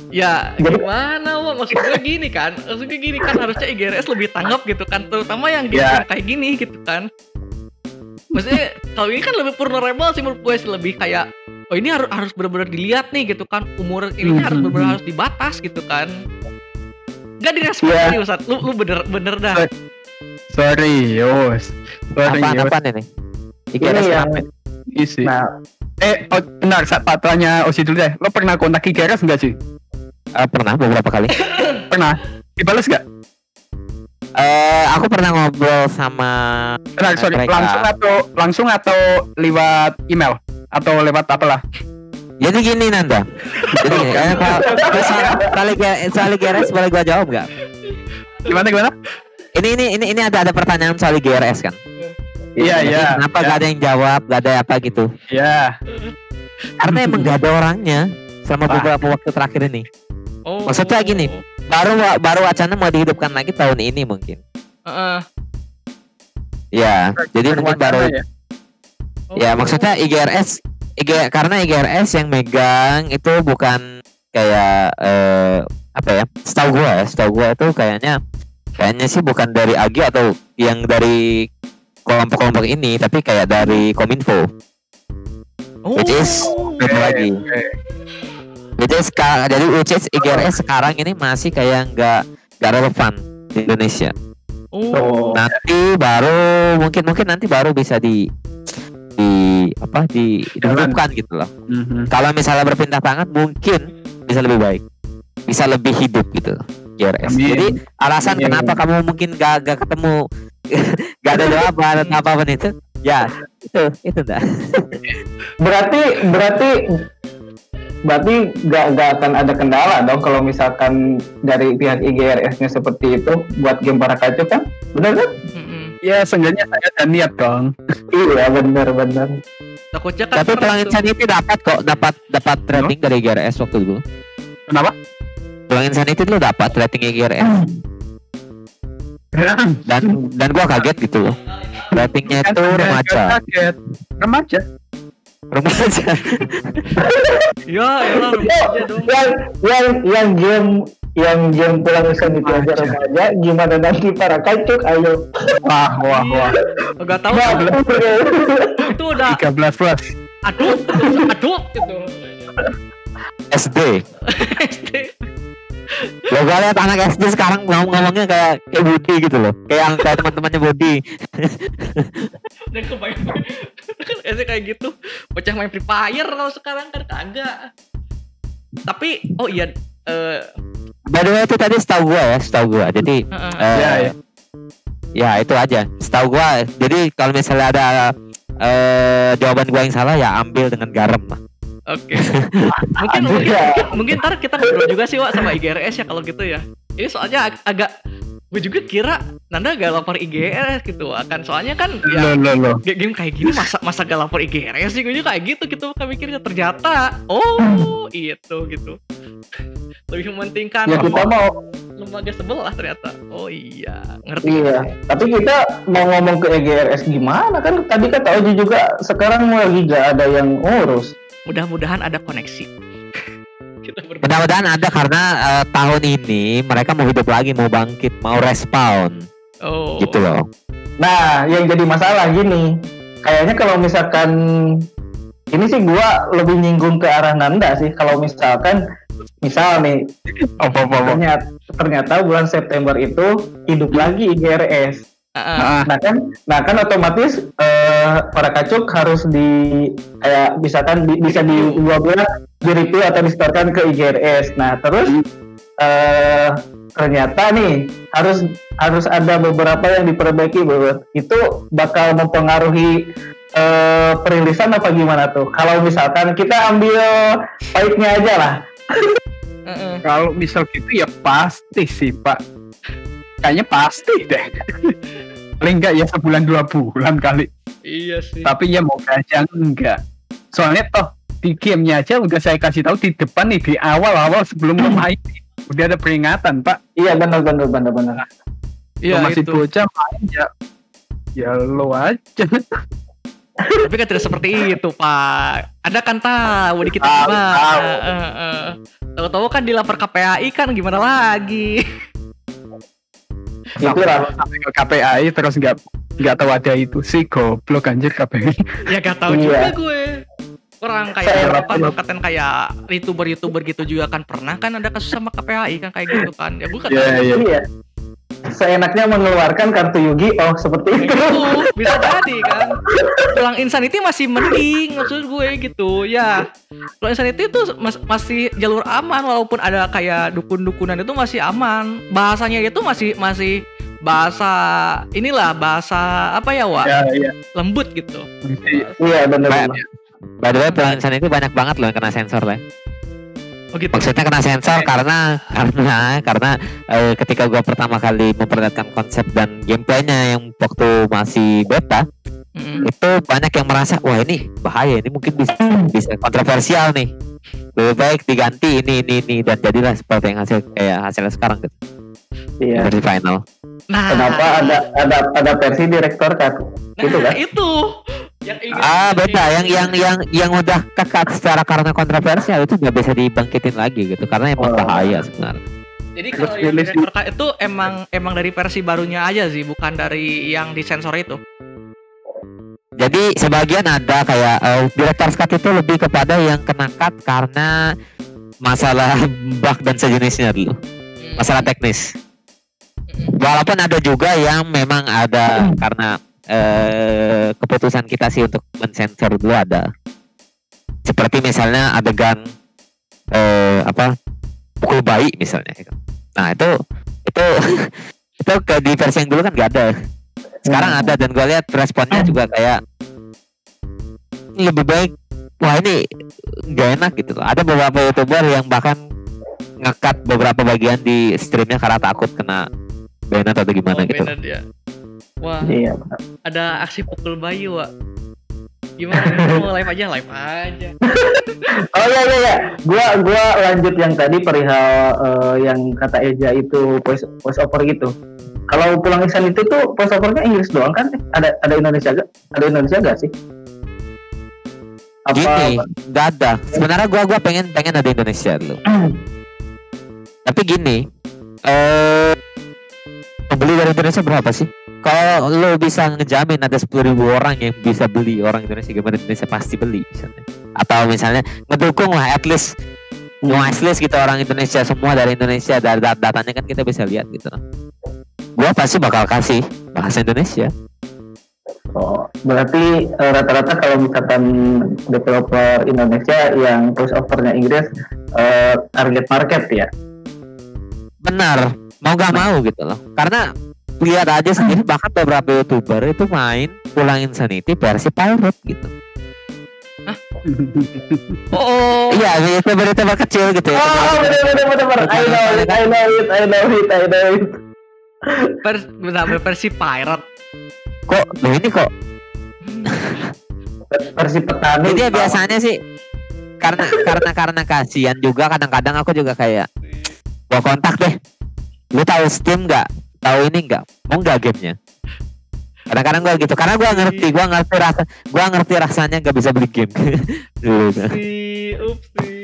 Ya Jadi- gimana Wak? Maksud gue gini kan Maksudnya gini kan harusnya IGRS lebih tanggap gitu kan Terutama yang game Ya. kayak gini gitu kan Maksudnya kalau ini kan lebih vulnerable sih menurut gue sih Lebih kayak Oh ini harus harus benar-benar dilihat nih gitu kan Umur ini Hmm, harus benar-benar harus dibatas gitu kan Gak direspon Ya. serius Sat. Lu, lu bener, bener dah Sorry, yos. Sorry, Apaan yos. apaan ini? ini IGRS yang? Isi. nah Eh, oh, benar, saat patanya Osi dulu deh. Lo pernah kontak IGRS nggak sih? Eh, pernah beberapa kali. Pernah. Dibales nggak? Eh, aku pernah ngobrol sama Benar, sorry. mereka. Langsung atau langsung atau lewat email atau lewat apalah? Jadi gini Nanda. Jadi gini, eh, kalau IGRS boleh gua jawab nggak? Gimana gimana? Ini ini ini ini ada ada pertanyaan soal IGRS kan? Iya, Jadi iya. Kenapa iya. gak ada yang jawab, gak ada apa gitu? Iya. Karena emang gak ada orangnya selama Wah. beberapa waktu terakhir ini. Oh. Maksudnya gini. Baru baru wacana mau dihidupkan lagi tahun ini mungkin. Heeh. Ya, jadi mungkin baru ya. Oh. ya maksudnya IGRS IG, karena IGRS yang megang itu bukan kayak eh, apa ya? Setahu gua ya, setahu gua itu kayaknya kayaknya sih bukan dari AG atau yang dari kelompok-kelompok ini, tapi kayak dari Kominfo. Oh. Which is Oke, lagi. oke. Jadi sekarang jadi which is IGRS sekarang ini masih kayak nggak nggak relevan di Indonesia. Oh. Nanti baru mungkin mungkin nanti baru bisa di di apa di dihidupkan gitu loh. Mhm. Kalau misalnya berpindah tangan mungkin bisa lebih baik, bisa lebih hidup gitu loh. IGRS. Amin. Jadi alasan Amin. kenapa kamu mungkin gak, gak ketemu gak ada jawaban atau apa pun itu ya itu itu dah. berarti berarti berarti nggak nggak akan ada kendala dong kalau misalkan dari pihak IGRS-nya seperti itu buat game para kacau kan benar kan Mm-mm. Ya, seenggaknya saya ada niat dong. iya benar Takutnya kan Tapi tuh- Insanity dapat kok dapat dapat rating dari IGRS waktu dulu. Kenapa? Tulang Insanity dulu dapat rating IGRS dan dan gua kaget gitu loh. Ratingnya itu remaja. Kaget. Remaja. Remaja. Ya, ya remaja dong. yang yang yang game yang game pulang usaha itu aja Remaja. remaja gimana nanti para kacuk ayo Wah, wah, wah. Enggak tahu Nah, itu udah 13 plus. adult, adult gitu. gitu. SD. Lo gua lihat anak SD sekarang ngomong-ngomongnya kayak kayak Budi gitu loh. Kayak kayak teman-temannya Budi. Dan kebayang kan SD kayak gitu. Bocah main Free Fire kalau sekarang kan kagak. Tapi oh iya eh By the way itu tadi setahu gua ya, setahu gua. Jadi heeh. eh, Ya, ya. ya itu aja. Setahu gua. Jadi kalau misalnya ada eh jawaban gua yang salah ya ambil dengan garam Oke. mungkin Aduh, mungkin, ya. mungkin mungkin ntar kita ngobrol juga sih Wak sama IGRS ya kalau gitu ya. Ini soalnya ag- agak gue juga kira Nanda gak lapor IGRS gitu akan soalnya kan ya loh, loh. G- game kayak gini masa masa gak lapor IGRS sih gue juga kayak gitu gitu kan mikirnya ternyata oh itu gitu lebih mementingkan ya kita mau lembaga sebelah ternyata oh iya ngerti iya tapi kita mau ngomong ke EGRS gimana kan tadi kata Oji juga sekarang lagi gak ada yang ngurus mudah-mudahan ada koneksi Mudah-mudahan ada karena eh, tahun ini mereka mau hidup lagi, mau bangkit, mau respawn oh gitu loh. Nah, yang jadi masalah gini, kayaknya kalau misalkan ini sih gua lebih nyinggung ke arah Nanda sih. Kalau misalkan, misal nih, Apa apa apa. ternyata, ternyata bulan September itu hidup lagi IGRS. Ah, Nah kan, nah kan otomatis eh, para kacuk harus di kayak misalkan di- bisa di gua bilang di review atau disetorkan ke IGRS. Nah terus eh ternyata nih harus harus ada beberapa yang diperbaiki bahwa itu bakal mempengaruhi eh perilisan apa gimana tuh? Kalau misalkan kita ambil baiknya aja lah. Ah, ah. kalau misal gitu ya pasti sih Pak. Kayaknya pasti deh. Paling enggak ya sebulan dua bulan kali. iya sih Tapi ya mau aja enggak. Soalnya toh di gamenya aja udah saya kasih tahu di depan nih di awal-awal sebelum main udah ada peringatan Pak. Iya benar benar benar benar. iya masih itu bocah main ya ya lo aja. tapi kan tidak seperti itu pak anda kan tahu di kita Tahu, tahu. Tahu-tahu kan dilapor KPAI kan gimana lagi Itu lah. sampai ke KPAI terus nggak nggak tahu ada itu sih goblok anjir KPAI. ya gak tahu Iya. juga gue orang kayak apa katen kayak youtuber youtuber gitu juga kan pernah kan ada kasus sama KPAI kan kayak gitu kan ya bukan Iya iya. Iya. Seenaknya mengeluarkan kartu Yugi oh seperti itu. gitu bisa jadi kan pulang insanity masih mending maksud gue gitu ya pulang insanity itu mas- masih jalur aman walaupun ada kayak dukun-dukunan itu masih aman bahasanya itu masih masih bahasa inilah bahasa apa ya Wak Ya iya. lembut gitu Iya benar. By the way, pelansan itu banyak banget loh yang kena sensor lah. Oh gitu Maksudnya kena sensor karena karena karena eh, ketika gua pertama kali memperlihatkan konsep dan gameplaynya yang waktu masih beta Mm-mm. itu banyak yang merasa wah ini bahaya ini mungkin bisa bisa kontroversial nih lebih baik diganti ini ini ini dan jadilah seperti yang hasil kayak hasilnya sekarang gitu Iya. versi final nah Kenapa ada ada ada versi direktor kan? nah, gitu kan? itu yang ingin ah beda yang yang yang yang udah kekat secara karena kontroversial itu nggak bisa dibangkitin lagi gitu karena emang Oh. bahaya sebenarnya Jadi kalau yang rilis Director Cut itu emang emang dari versi barunya aja sih, bukan dari yang disensor itu. Jadi sebagian ada kayak uh, director's cut itu lebih kepada yang kena cut karena masalah bug dan sejenisnya dulu, masalah teknis. Walaupun ada juga yang memang ada karena eh, keputusan kita sih untuk mensensor dulu ada. Seperti misalnya adegan eh, apa pukul bayi misalnya. gitu. Nah itu itu itu ke di versi yang dulu kan nggak ada. Sekarang Hmm. ada dan gue lihat responnya juga kayak lebih baik. Wah ini nggak enak gitu loh. Ada beberapa youtuber yang bahkan ngekat beberapa bagian di streamnya karena takut kena banned atau gimana Oh, gitu. beda dia. Wah, Iya. benar. ada aksi pukul bayi, Wak. Gimana? Mau live aja, live aja. Oh iya iya iya. Gua gua lanjut yang tadi perihal eh, yang kata Eja itu voice voice over gitu. Kalau pulang Ihsan itu tuh voice overnya Inggris doang kan? Ada ada Indonesia gak? Ada Indonesia gak sih? Apa? Gini, nggak ada. Sebenarnya gua gua pengen pengen ada Indonesia dulu. Tapi gini, eh pembeli dari Indonesia berapa sih? Kalau lo bisa ngejamin ada 10.000 orang yang bisa beli orang Indonesia game dari Indonesia pasti beli misalnya. Atau misalnya ngedukung lah at least mau at least kita orang Indonesia semua dari Indonesia dari dat- datanya kan kita bisa lihat gitu. Gua pasti bakal kasih bahasa Indonesia. Oh, berarti eh, rata-rata kalau misalkan developer Indonesia yang voice overnya Inggris eh, target market ya. Benar, mau gak mau gitu loh. Karena lihat aja sendiri bahkan beberapa youtuber itu main pulang Insanity versi pirate gitu. Oh, Iya, itu berita kecil gitu ya. Oh, bener bener bener bener. I know it, I know it, I know it, I know it. vers bentar, versi pirate. Kok loh ini kok Versi petani. Jadi ya biasanya sih karena karena karena kasihan juga kadang-kadang aku juga kayak gua kontak deh. Lu tahu Steam nggak? Tahu ini nggak? Mau nggak gamenya? Kadang-kadang gua gitu karena gua ngerti, gua ngerti rasa, gua ngerti rasanya nggak bisa beli game. Dulu. Si, upsi.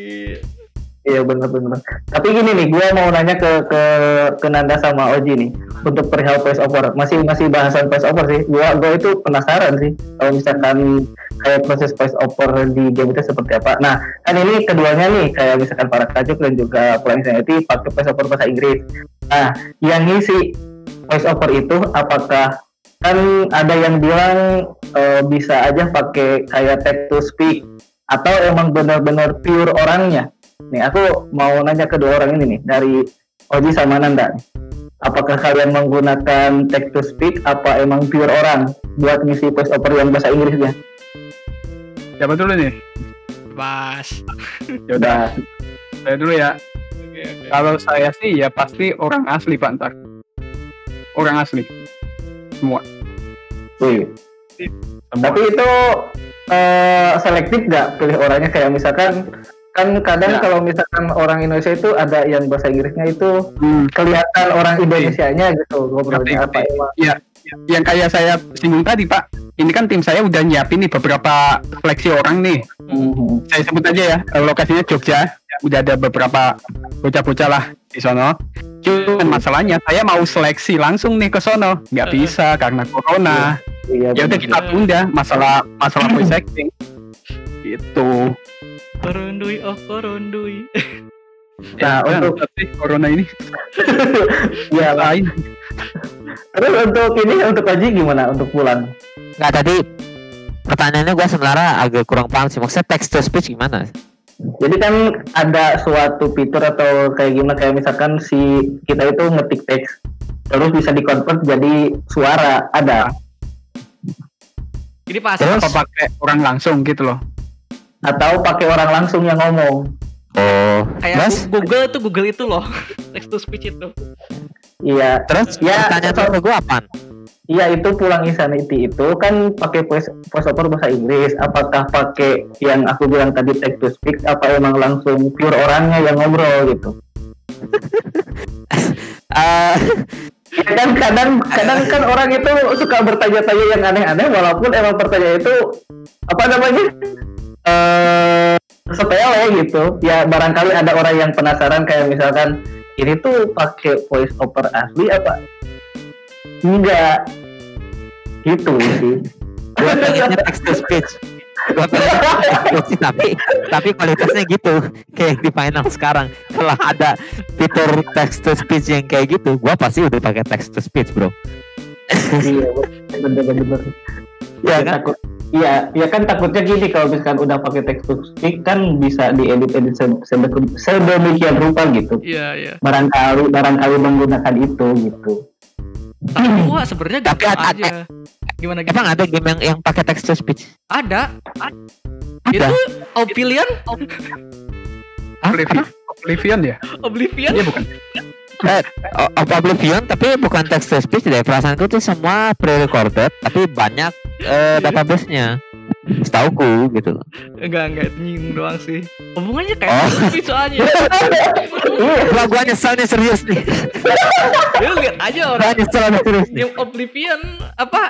Iya bener bener. Tapi gini nih, gue mau nanya ke ke ke Nanda sama Oji nih untuk perihal voice over. Masih masih bahasan voice over sih. Gue gue itu penasaran sih kalau misalkan kayak proses voice over di game itu seperti apa. Nah kan ini keduanya nih kayak misalkan para kajuk dan juga Pulang Insanity pakai voice over bahasa Inggris. Nah yang ngisi voice over itu apakah kan ada yang bilang eh, bisa aja pakai kayak text to speak atau emang benar-benar pure orangnya Nih aku mau nanya kedua orang ini nih dari Oji sama Nanda. Apakah kalian menggunakan text to speak apa emang pure orang buat ngisi voice over yang bahasa Inggrisnya? Siapa dulu nih? Bas. Ya udah, saya dulu ya. Kalau saya sih ya pasti orang asli Pak ntar. Orang asli. Semua. Wih, Semua. tapi itu eh, selektif nggak pilih orangnya kayak misalkan kan kadang Ya. kalau misalkan orang Indonesia itu ada yang bahasa Inggrisnya itu Hmm, kelihatan orang Indonesianya gitu ngobrolnya apa emang yang kayak saya singgung tadi Pak. Ini kan tim saya udah nyiapin nih beberapa seleksi orang nih. Hmm. Saya sebut aja ya, eh, lokasinya Jogja. Udah ada beberapa bocah-bocah lah di sono. Cuman masalahnya saya mau seleksi langsung nih ke sono, nggak Eh. bisa karena corona. Iya, Ya udah kita tunda masalah masalah voice acting. Itu. Korondui, oh korondui. Nah, Ya, untuk- corona ini Iya, lain. Terus untuk ini untuk Oji gimana untuk pulang? Nggak tadi pertanyaannya gua sebenarnya agak kurang paham sih. Maksudnya text to speech gimana? Jadi kan ada suatu fitur atau kayak gimana kayak misalkan si kita itu ngetik teks terus bisa dikonvert jadi suara ada Ini pas. Terus apa pakai orang langsung gitu loh. atau pakai orang langsung yang ngomong. Oh, Kayak terus Google tuh Google itu loh. Text to speech itu. Iya, terus Ya, pertanyaan gua apaan? iya itu pulang insanity itu kan pakai voice voice over bahasa Inggris. Apakah pakai yang aku bilang tadi text to speak? Apa emang langsung pure orangnya yang ngobrol gitu? Eh, Ya kan kadang kadang kan orang itu suka bertanya-tanya yang aneh-aneh walaupun emang pertanyaan itu apa namanya eh sepele gitu ya barangkali ada orang yang penasaran kayak misalkan ini tuh pakai voice over asli apa enggak gitu sih gua pengennya text to speech. Tapi tapi kualitasnya gitu kayak di final sekarang. Kalau ada fitur text to speech yang kayak gitu, gua pasti udah pakai text to speech, Bro. iya bener-bener ya kan? takut iya ya kan takutnya gini kalau misalkan udah pakai text to speak kan bisa diedit-edit se- sedemikian rupa gitu Iya, iya. barangkali barangkali menggunakan itu gitu Tapi gua sebenarnya gampang ada- aja. Gimana gitu? Emang ada game yang yang pakai text to speech? Ada. Ada. Itu Oblivion, Hah? Oblivion, Oblivion ya? Oblivion. Iya bukan. Of Oblivion tapi bukan text to speech deh. Perasaanku tuh semua pre-recorded tapi banyak eh, database-nya setauku gitu. Loh Enggak, enggak itu nyinggung doang sih. Hubungannya kayak Oh. speech soalnya. Wah gua nyesel nih serius nih. Lu lihat aja Gua orang nyesel nih serius nih. Oblivion apa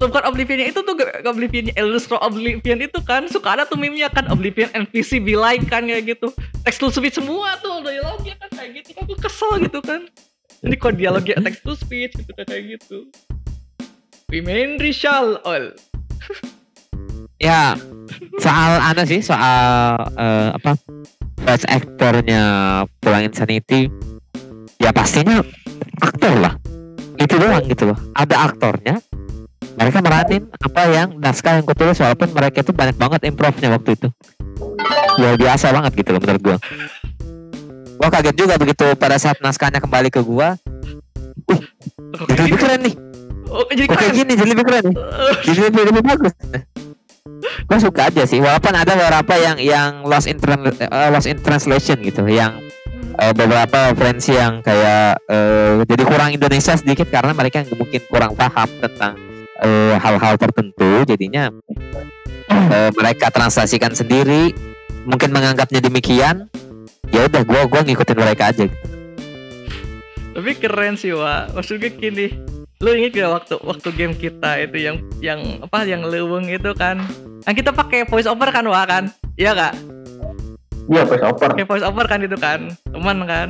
bukan Oblivionnya itu tuh Oblivionnya Elder Oblivion itu kan suka ada tuh meme-nya kan Oblivion NPC be like kan kayak gitu. Text to speech semua tuh dialognya kan kayak gitu. Aku kesel gitu kan. Jadi kok dialognya text to speech gitu kan kayak gitu. Women shall all Ya soal anu sih soal eh, apa voice actornya Pulang Insanity ya pastinya aktor lah. Itu doang gitu loh. Ada aktornya mereka meranin apa yang naskah yang kutulis walaupun mereka itu banyak banget improve-nya waktu itu. Luar biasa banget gitu loh menurut gua. Gua kaget juga begitu pada saat naskahnya kembali ke gua. Kok jadi keren nih. Oh, jadi kok kayak keren. gini jadi lebih keren nih. Jadi lebih, lebih bagus gue suka aja sih walaupun ada beberapa yang yang lost in eh, lost in translation gitu yang eh, beberapa referensi yang kayak eh, jadi kurang Indonesia sedikit karena mereka mungkin kurang paham tentang hal-hal tertentu jadinya eh, mereka translasikan sendiri mungkin menganggapnya demikian ya udah gua gua ngikutin mereka aja gitu. Tapi keren sih, Wak. Maksudnya gini, lu inget gak waktu waktu game kita itu yang yang apa yang leweng itu kan? Kan kita pakai voice over kan, Wak kan? Iya kak? Iya, voice over. Pakai voice over kan itu kan? Teman kan?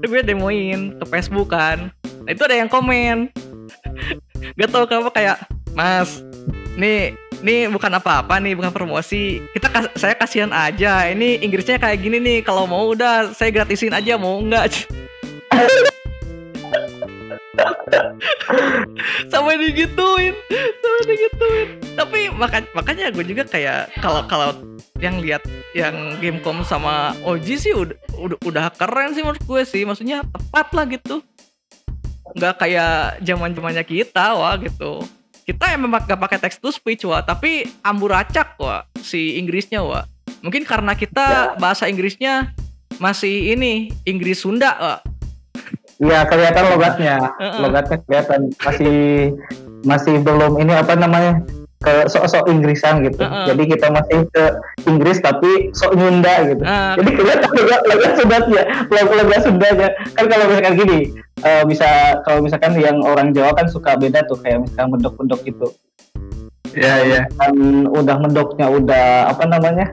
Itu gue demoin ke Facebook kan. Nah, itu ada yang komen. Gak tau kenapa kayak, Mas, nih nih bukan apa-apa nih, bukan promosi. Kita kas- saya kasihan aja. Ini Inggrisnya kayak gini nih. Kalau mau udah saya gratisin aja, mau enggak? sampai digituin sampai digituin. Tapi maka, makanya gue juga kayak kalau kalau yang lihat yang Gamecom sama OG sih udah, udah udah keren sih menurut gue sih. Maksudnya tepat lah gitu. Nggak kayak zaman zamannya kita wah gitu. Kita emang gak pakai text to speech wah tapi amburacak wah si Inggrisnya wah. Mungkin karena kita bahasa Inggrisnya masih ini Inggris Sunda wah Iya, kelihatan logatnya. Heeh. Logatnya kelihatan masih masih belum ini apa namanya? ke sok-sok Inggrisan gitu. Heeh. Jadi kita masih ke Inggris tapi sok nyunda gitu. Ah, Jadi kelihatan logat logat Sundanya, logat logat Sundanya. Kan kalau misalkan gini, eh, bisa kalau misalkan yang orang Jawa kan suka beda tuh kayak misalkan mendok-mendok gitu. Iya iya. kan udah mendoknya udah apa namanya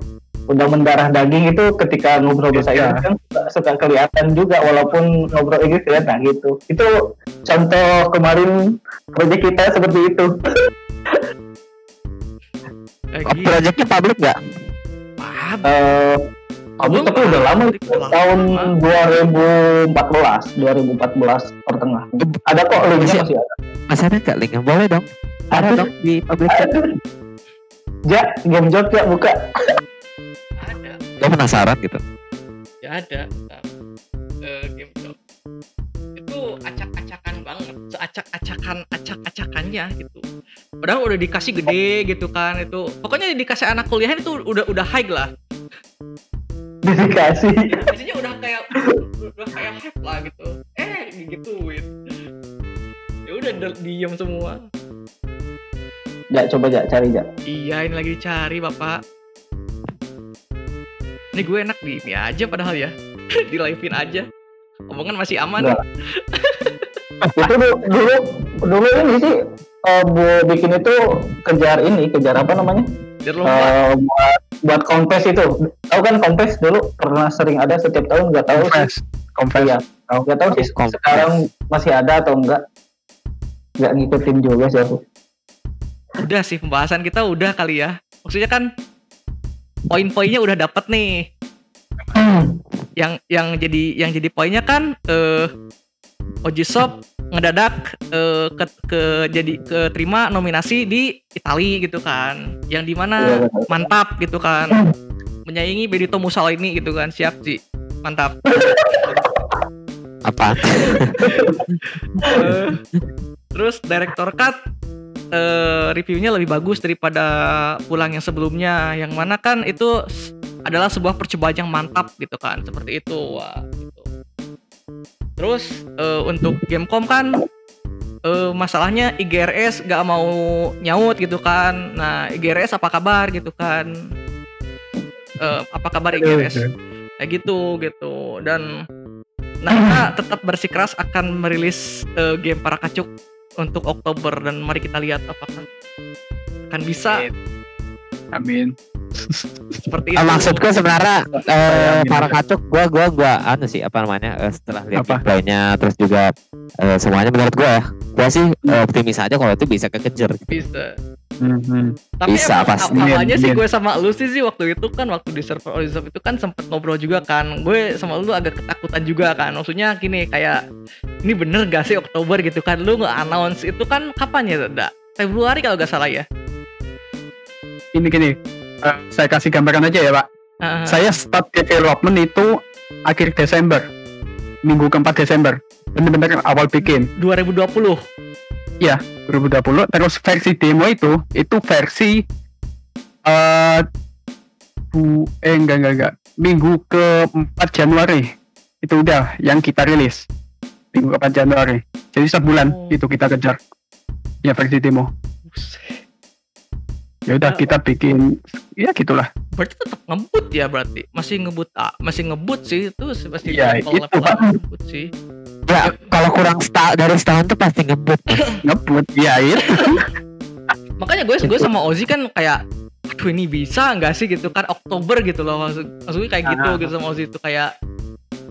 udah mendarah daging itu ketika ngobrol bahasa. Inggris kan suka, suka kelihatan juga walaupun ngobrol Inggris kelihatan gitu. Itu contoh kemarin proyek kita seperti itu. Kayak Oh, projectnya public nggak? Ah, Eh tapi udah lama itu tahun lama. 2014 2014 pertengah ada kok linknya Masih- masih ada? Masih ada nggak linknya? Boleh dong. Ada dong di public chat. Ja game jot ya buka gue penasaran gitu? Ya ada. Eh, game job itu acak-acakan banget. Seacak-acakan acak-acakannya gitu. Padahal udah dikasih gede gitu kan itu. Pokoknya dikasih anak kuliah itu udah udah high lah. Dikasih. Biasanya udah kayak udah kayak hype lah gitu. Eh digituin. Ya udah diem semua. Ja coba ja cari ja iya ini lagi dicari bapak ini gue enak di ini aja padahal ya. Di livein aja. Omongan masih aman. Itu dulu dulu dulu ini sih eh, bu bikin itu kejar ini kejar apa namanya? Biar lomba. Eh, buat buat kontes itu. Tahu kan kontes dulu pernah sering ada setiap tahun nggak tahu sih. Confess. Confess. Iya. nggak tahu sih Kontes. sekarang masih ada atau enggak nggak ngikutin juga sih aku. Udah sih pembahasan kita udah kali ya. Maksudnya kan poin-poinnya udah dapet nih. Yang yang jadi yang jadi poinnya kan eh Ojisop ngedadak eh, ke, ke jadi ke terima nominasi di Itali gitu kan. Yang di mana Iya, mantap gitu kan. Menyaingi Benito Mussolini gitu kan. Siap sih mantap. Apa? Eh, terus director cut eh, reviewnya lebih bagus daripada pulang yang sebelumnya. Yang mana kan itu adalah sebuah percobaan yang mantap gitu kan seperti itu. Wah gitu. terus eh, untuk Gamecom kan eh, masalahnya IGRS gak mau nyaut gitu kan. Nah IGRS apa kabar gitu kan? Eh, apa kabar IGRS kayak gitu gitu. Dan Naka tetap bersikeras akan merilis eh, game para kacuk untuk Oktober dan mari kita lihat apakah akan bisa Amin. seperti itu. Ah, maksudku sebenarnya eh, para kacuk gua gua gua anu sih apa namanya eh, setelah lihat Apa? gameplaynya terus juga eh, semuanya menurut gua ya gua sih eh, optimis aja kalau itu bisa kekejar bisa. Mhm. Tapi Bisa, emang pasti. awalnya sih Amin. gue sama lu sih sih waktu itu kan waktu di server Olizop itu kan sempet ngobrol juga kan. Gue sama lu agak ketakutan juga kan. Maksudnya gini kayak ini bener gak sih Oktober gitu kan. Lu nge-announce itu kan kapan ya, Da? Februari kalau gak salah ya. Ini gini. eh, saya kasih gambaran aja ya Pak. Ah, Saya start development itu akhir Desember. Minggu keempat Desember. Bener-bener awal bikin. 2020. 2020 terus versi demo itu itu versi eh bu eh enggak enggak enggak minggu ke 4 Januari itu udah yang kita rilis minggu ke 4 Januari jadi sebulan Oh. itu kita kejar ya versi demo ya udah Ya. kita bikin ya gitulah Berarti tetap ngebut ya berarti. Masih ngebut ah, masih ngebut sih itu sih pasti Iya, level- itu, ngebut sih. Ya, kalau kurang sta dari setahun tuh pasti ngebut. ngebut ya itu Makanya gue gue sama Ozzy kan kayak aduh ini bisa nggak sih? gitu kan Oktober gitu loh maksud maksudnya kayak gitu Ah. gitu sama Ozzy itu kayak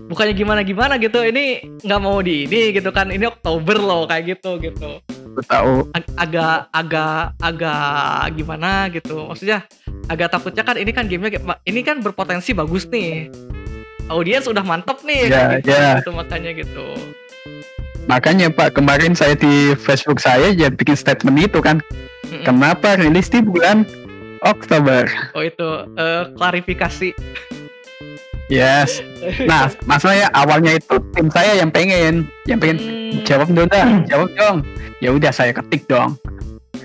bukannya gimana gimana? gitu ini nggak mau di ini gitu kan ini Oktober loh kayak gitu gitu. Aku tahu. Ag- agak agak agak gimana gitu maksudnya agak takutnya kan ini kan gamenya kayak- ini kan berpotensi bagus nih audiens udah mantep nih. Ya, kayak gitu, ya. gitu makanya gitu. Makanya Pak kemarin saya di Facebook saya ya bikin statement itu kan. Mm-mm. kenapa rilis di bulan Oktober? Oh itu eh, klarifikasi. Yes. Nah masalahnya awalnya itu tim saya yang pengen yang pengen Hmm, jawab dong dah, jawab dong. Ya udah saya ketik dong.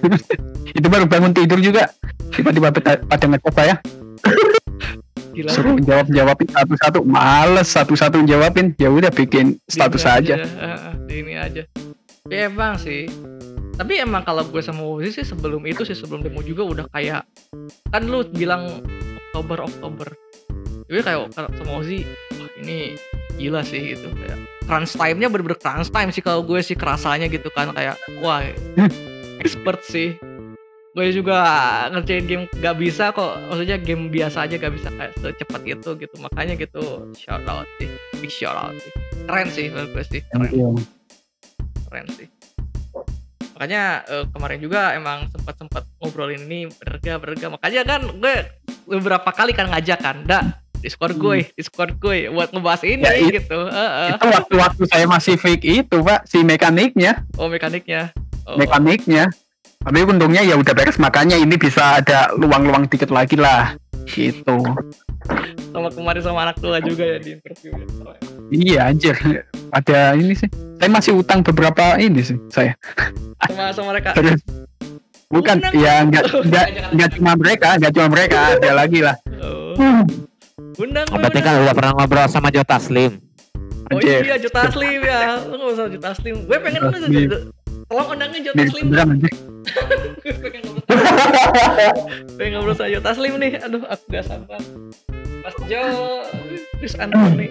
Itu baru bangun tidur juga. Tiba-tiba pada, ngechat saya gila. Suruh jawab jawabin satu-satu. Males satu-satu jawabin. Ya udah bikin status Ini aja. Di ini aja. Tapi emang sih tapi emang kalau gue sama Uzi sih sebelum itu sih sebelum demo juga udah kayak kan lu bilang Oktober Oktober. Jadi kayak sama Uzi wah ini gila sih gitu. Kayak crunch time-nya bener-bener crunch time sih kalau gue sih kerasanya gitu kan. Kayak wah expert sih gue juga ngerjain game gak bisa kok. Maksudnya game biasa aja gak bisa kayak secepat itu gitu. Makanya gitu shout out sih. Big shout out sih. Keren sih menurut gue sih. Keren, Iya. keren sih. Makanya eh, kemarin juga emang sempat sempat ngobrolin ini berga berga. Makanya kan gue beberapa kali kan ngajak kan dah Discord gue, Discord gue buat ngebahas ini Ya, it- gitu. Heeh. itu waktu-waktu saya masih fake itu pak si mekaniknya. Oh mekaniknya. Oh. mekaniknya tapi untungnya ya udah beres makanya ini bisa ada luang-luang dikit lagi lah gitu sama kemarin sama anak tua juga ya di interview. ya. iya anjir ada ini sih saya masih utang beberapa ini sih saya Sama sama mereka. Terus bukan Undang. ya nggak nggak nggak cuma mereka nggak cuma mereka ada lagi lah Oh. Undang gue, Berarti undang. kan udah pernah ngobrol sama Joe Taslim. Oh Anjir. iya Jota Taslim ya. Lu gak usah Jota Taslim. Gue pengen Jota Taslim. Tolong undangnya Jota beneran anjir pengen ngobrol. pengen ngobrol sama Jota Taslim nih. Aduh, aku gak sabar. Mas Jo, Chris Anthony.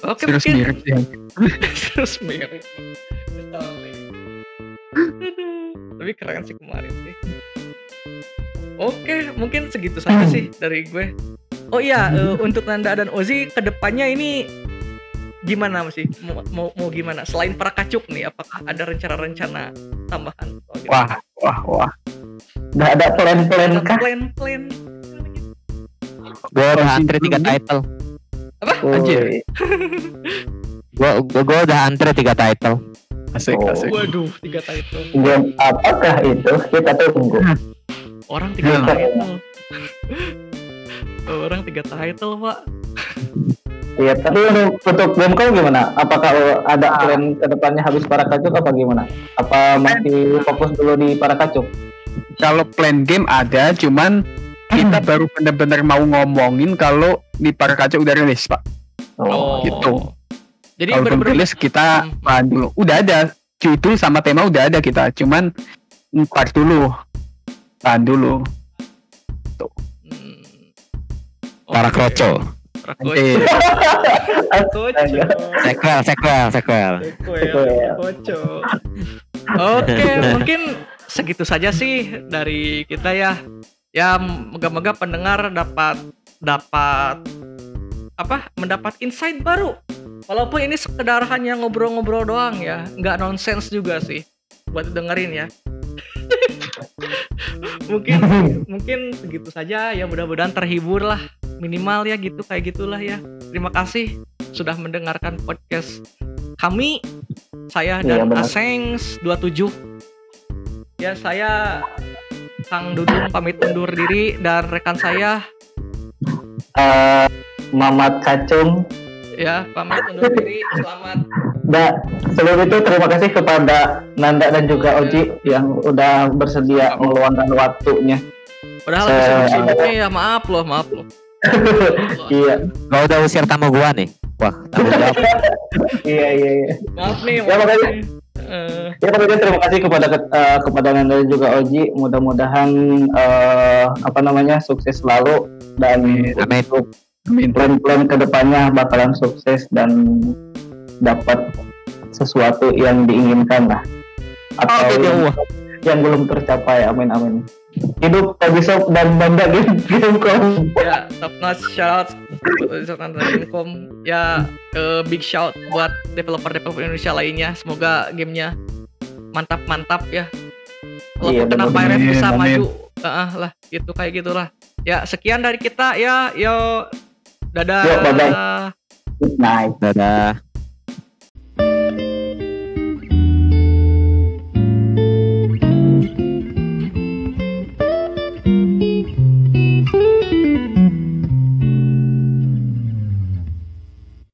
Oke, serius mungkin mirip sih terus mirip. Tapi keren sih kemarin sih. Oke, mungkin segitu saja sih dari gue. Oh iya, eh, untuk Nanda dan Ozi ke depannya ini gimana sih? Mau, mau, mau gimana? Selain para kacuk nih, apakah ada rencana-rencana tambahan? Oh, gitu. wah wah wah Udah ada plan-plan kah? Plan-plan. Gue udah antri tiga title. Anjir. Woi. Gue gue udah antri tiga title. asik Oh. asik Waduh, tiga title. Game apakah itu? Kita tunggu. Orang tiga title. Orang tiga title, Pak. Iya, tapi untuk, untuk game kau gimana? Apakah ada Ah. plan ke depannya habis para kacuk apa gimana? Apa masih fokus dulu di para kacuk? kalau plan game ada cuman kita baru benar-benar mau ngomongin kalau di para kaca udah rilis pak Oh, gitu. Jadi kalau belum rilis kita Hmm. bahan dulu udah ada judul sama tema udah ada kita cuman ntar dulu bahan dulu Hmm. Para Oke. kroco. Para kroco. Kroco. Sequel, sequel, sequel. Sequel. Oke, mungkin segitu saja sih dari kita ya. Ya, moga-moga pendengar dapat dapat apa? Mendapat insight baru. Walaupun ini sekedar hanya ngobrol-ngobrol doang ya, nggak nonsens juga sih buat dengerin ya. mungkin mungkin segitu saja ya mudah-mudahan terhibur lah minimal ya gitu kayak gitulah ya terima kasih sudah mendengarkan podcast kami saya Iya, dan benar. Asengs 27 ya saya Kang Dudung pamit undur diri dan rekan saya Eh, Mamat Kacung. ya pamit undur diri selamat Da, sebelum itu terima kasih kepada Nanda dan juga Oji yang udah bersedia meluangkan waktunya. Padahal Se- lagi sibuk-sibuknya ya maaf loh, maaf loh. Iya Gak udah usir tamu gua nih. Wah, tanggung jawab. iya iya iya Maaf nih, Ya, makanya- nih. Eh, ya pokoknya terima kasih kepada eh, kepada Nanda dan juga Oji mudah-mudahan eh, apa namanya sukses selalu dan Amin. untuk Amin. plan-plan ke depannya bakalan sukses dan dapat sesuatu yang diinginkan lah atau Allah. Yang belum tercapai amin amin. Hidup Tabisop dan Banda Game Gamecom ya top notch shout out Gamecom ya eh, big shout buat developer developer Indonesia lainnya. Semoga gamenya mantap mantap ya. Walaupun Iya, kena pirate bisa Amin. maju. Ah, lah gitu kayak gitulah. Ya sekian dari kita. Ya yo. Dadah. Yo, bye-bye. night Dadah.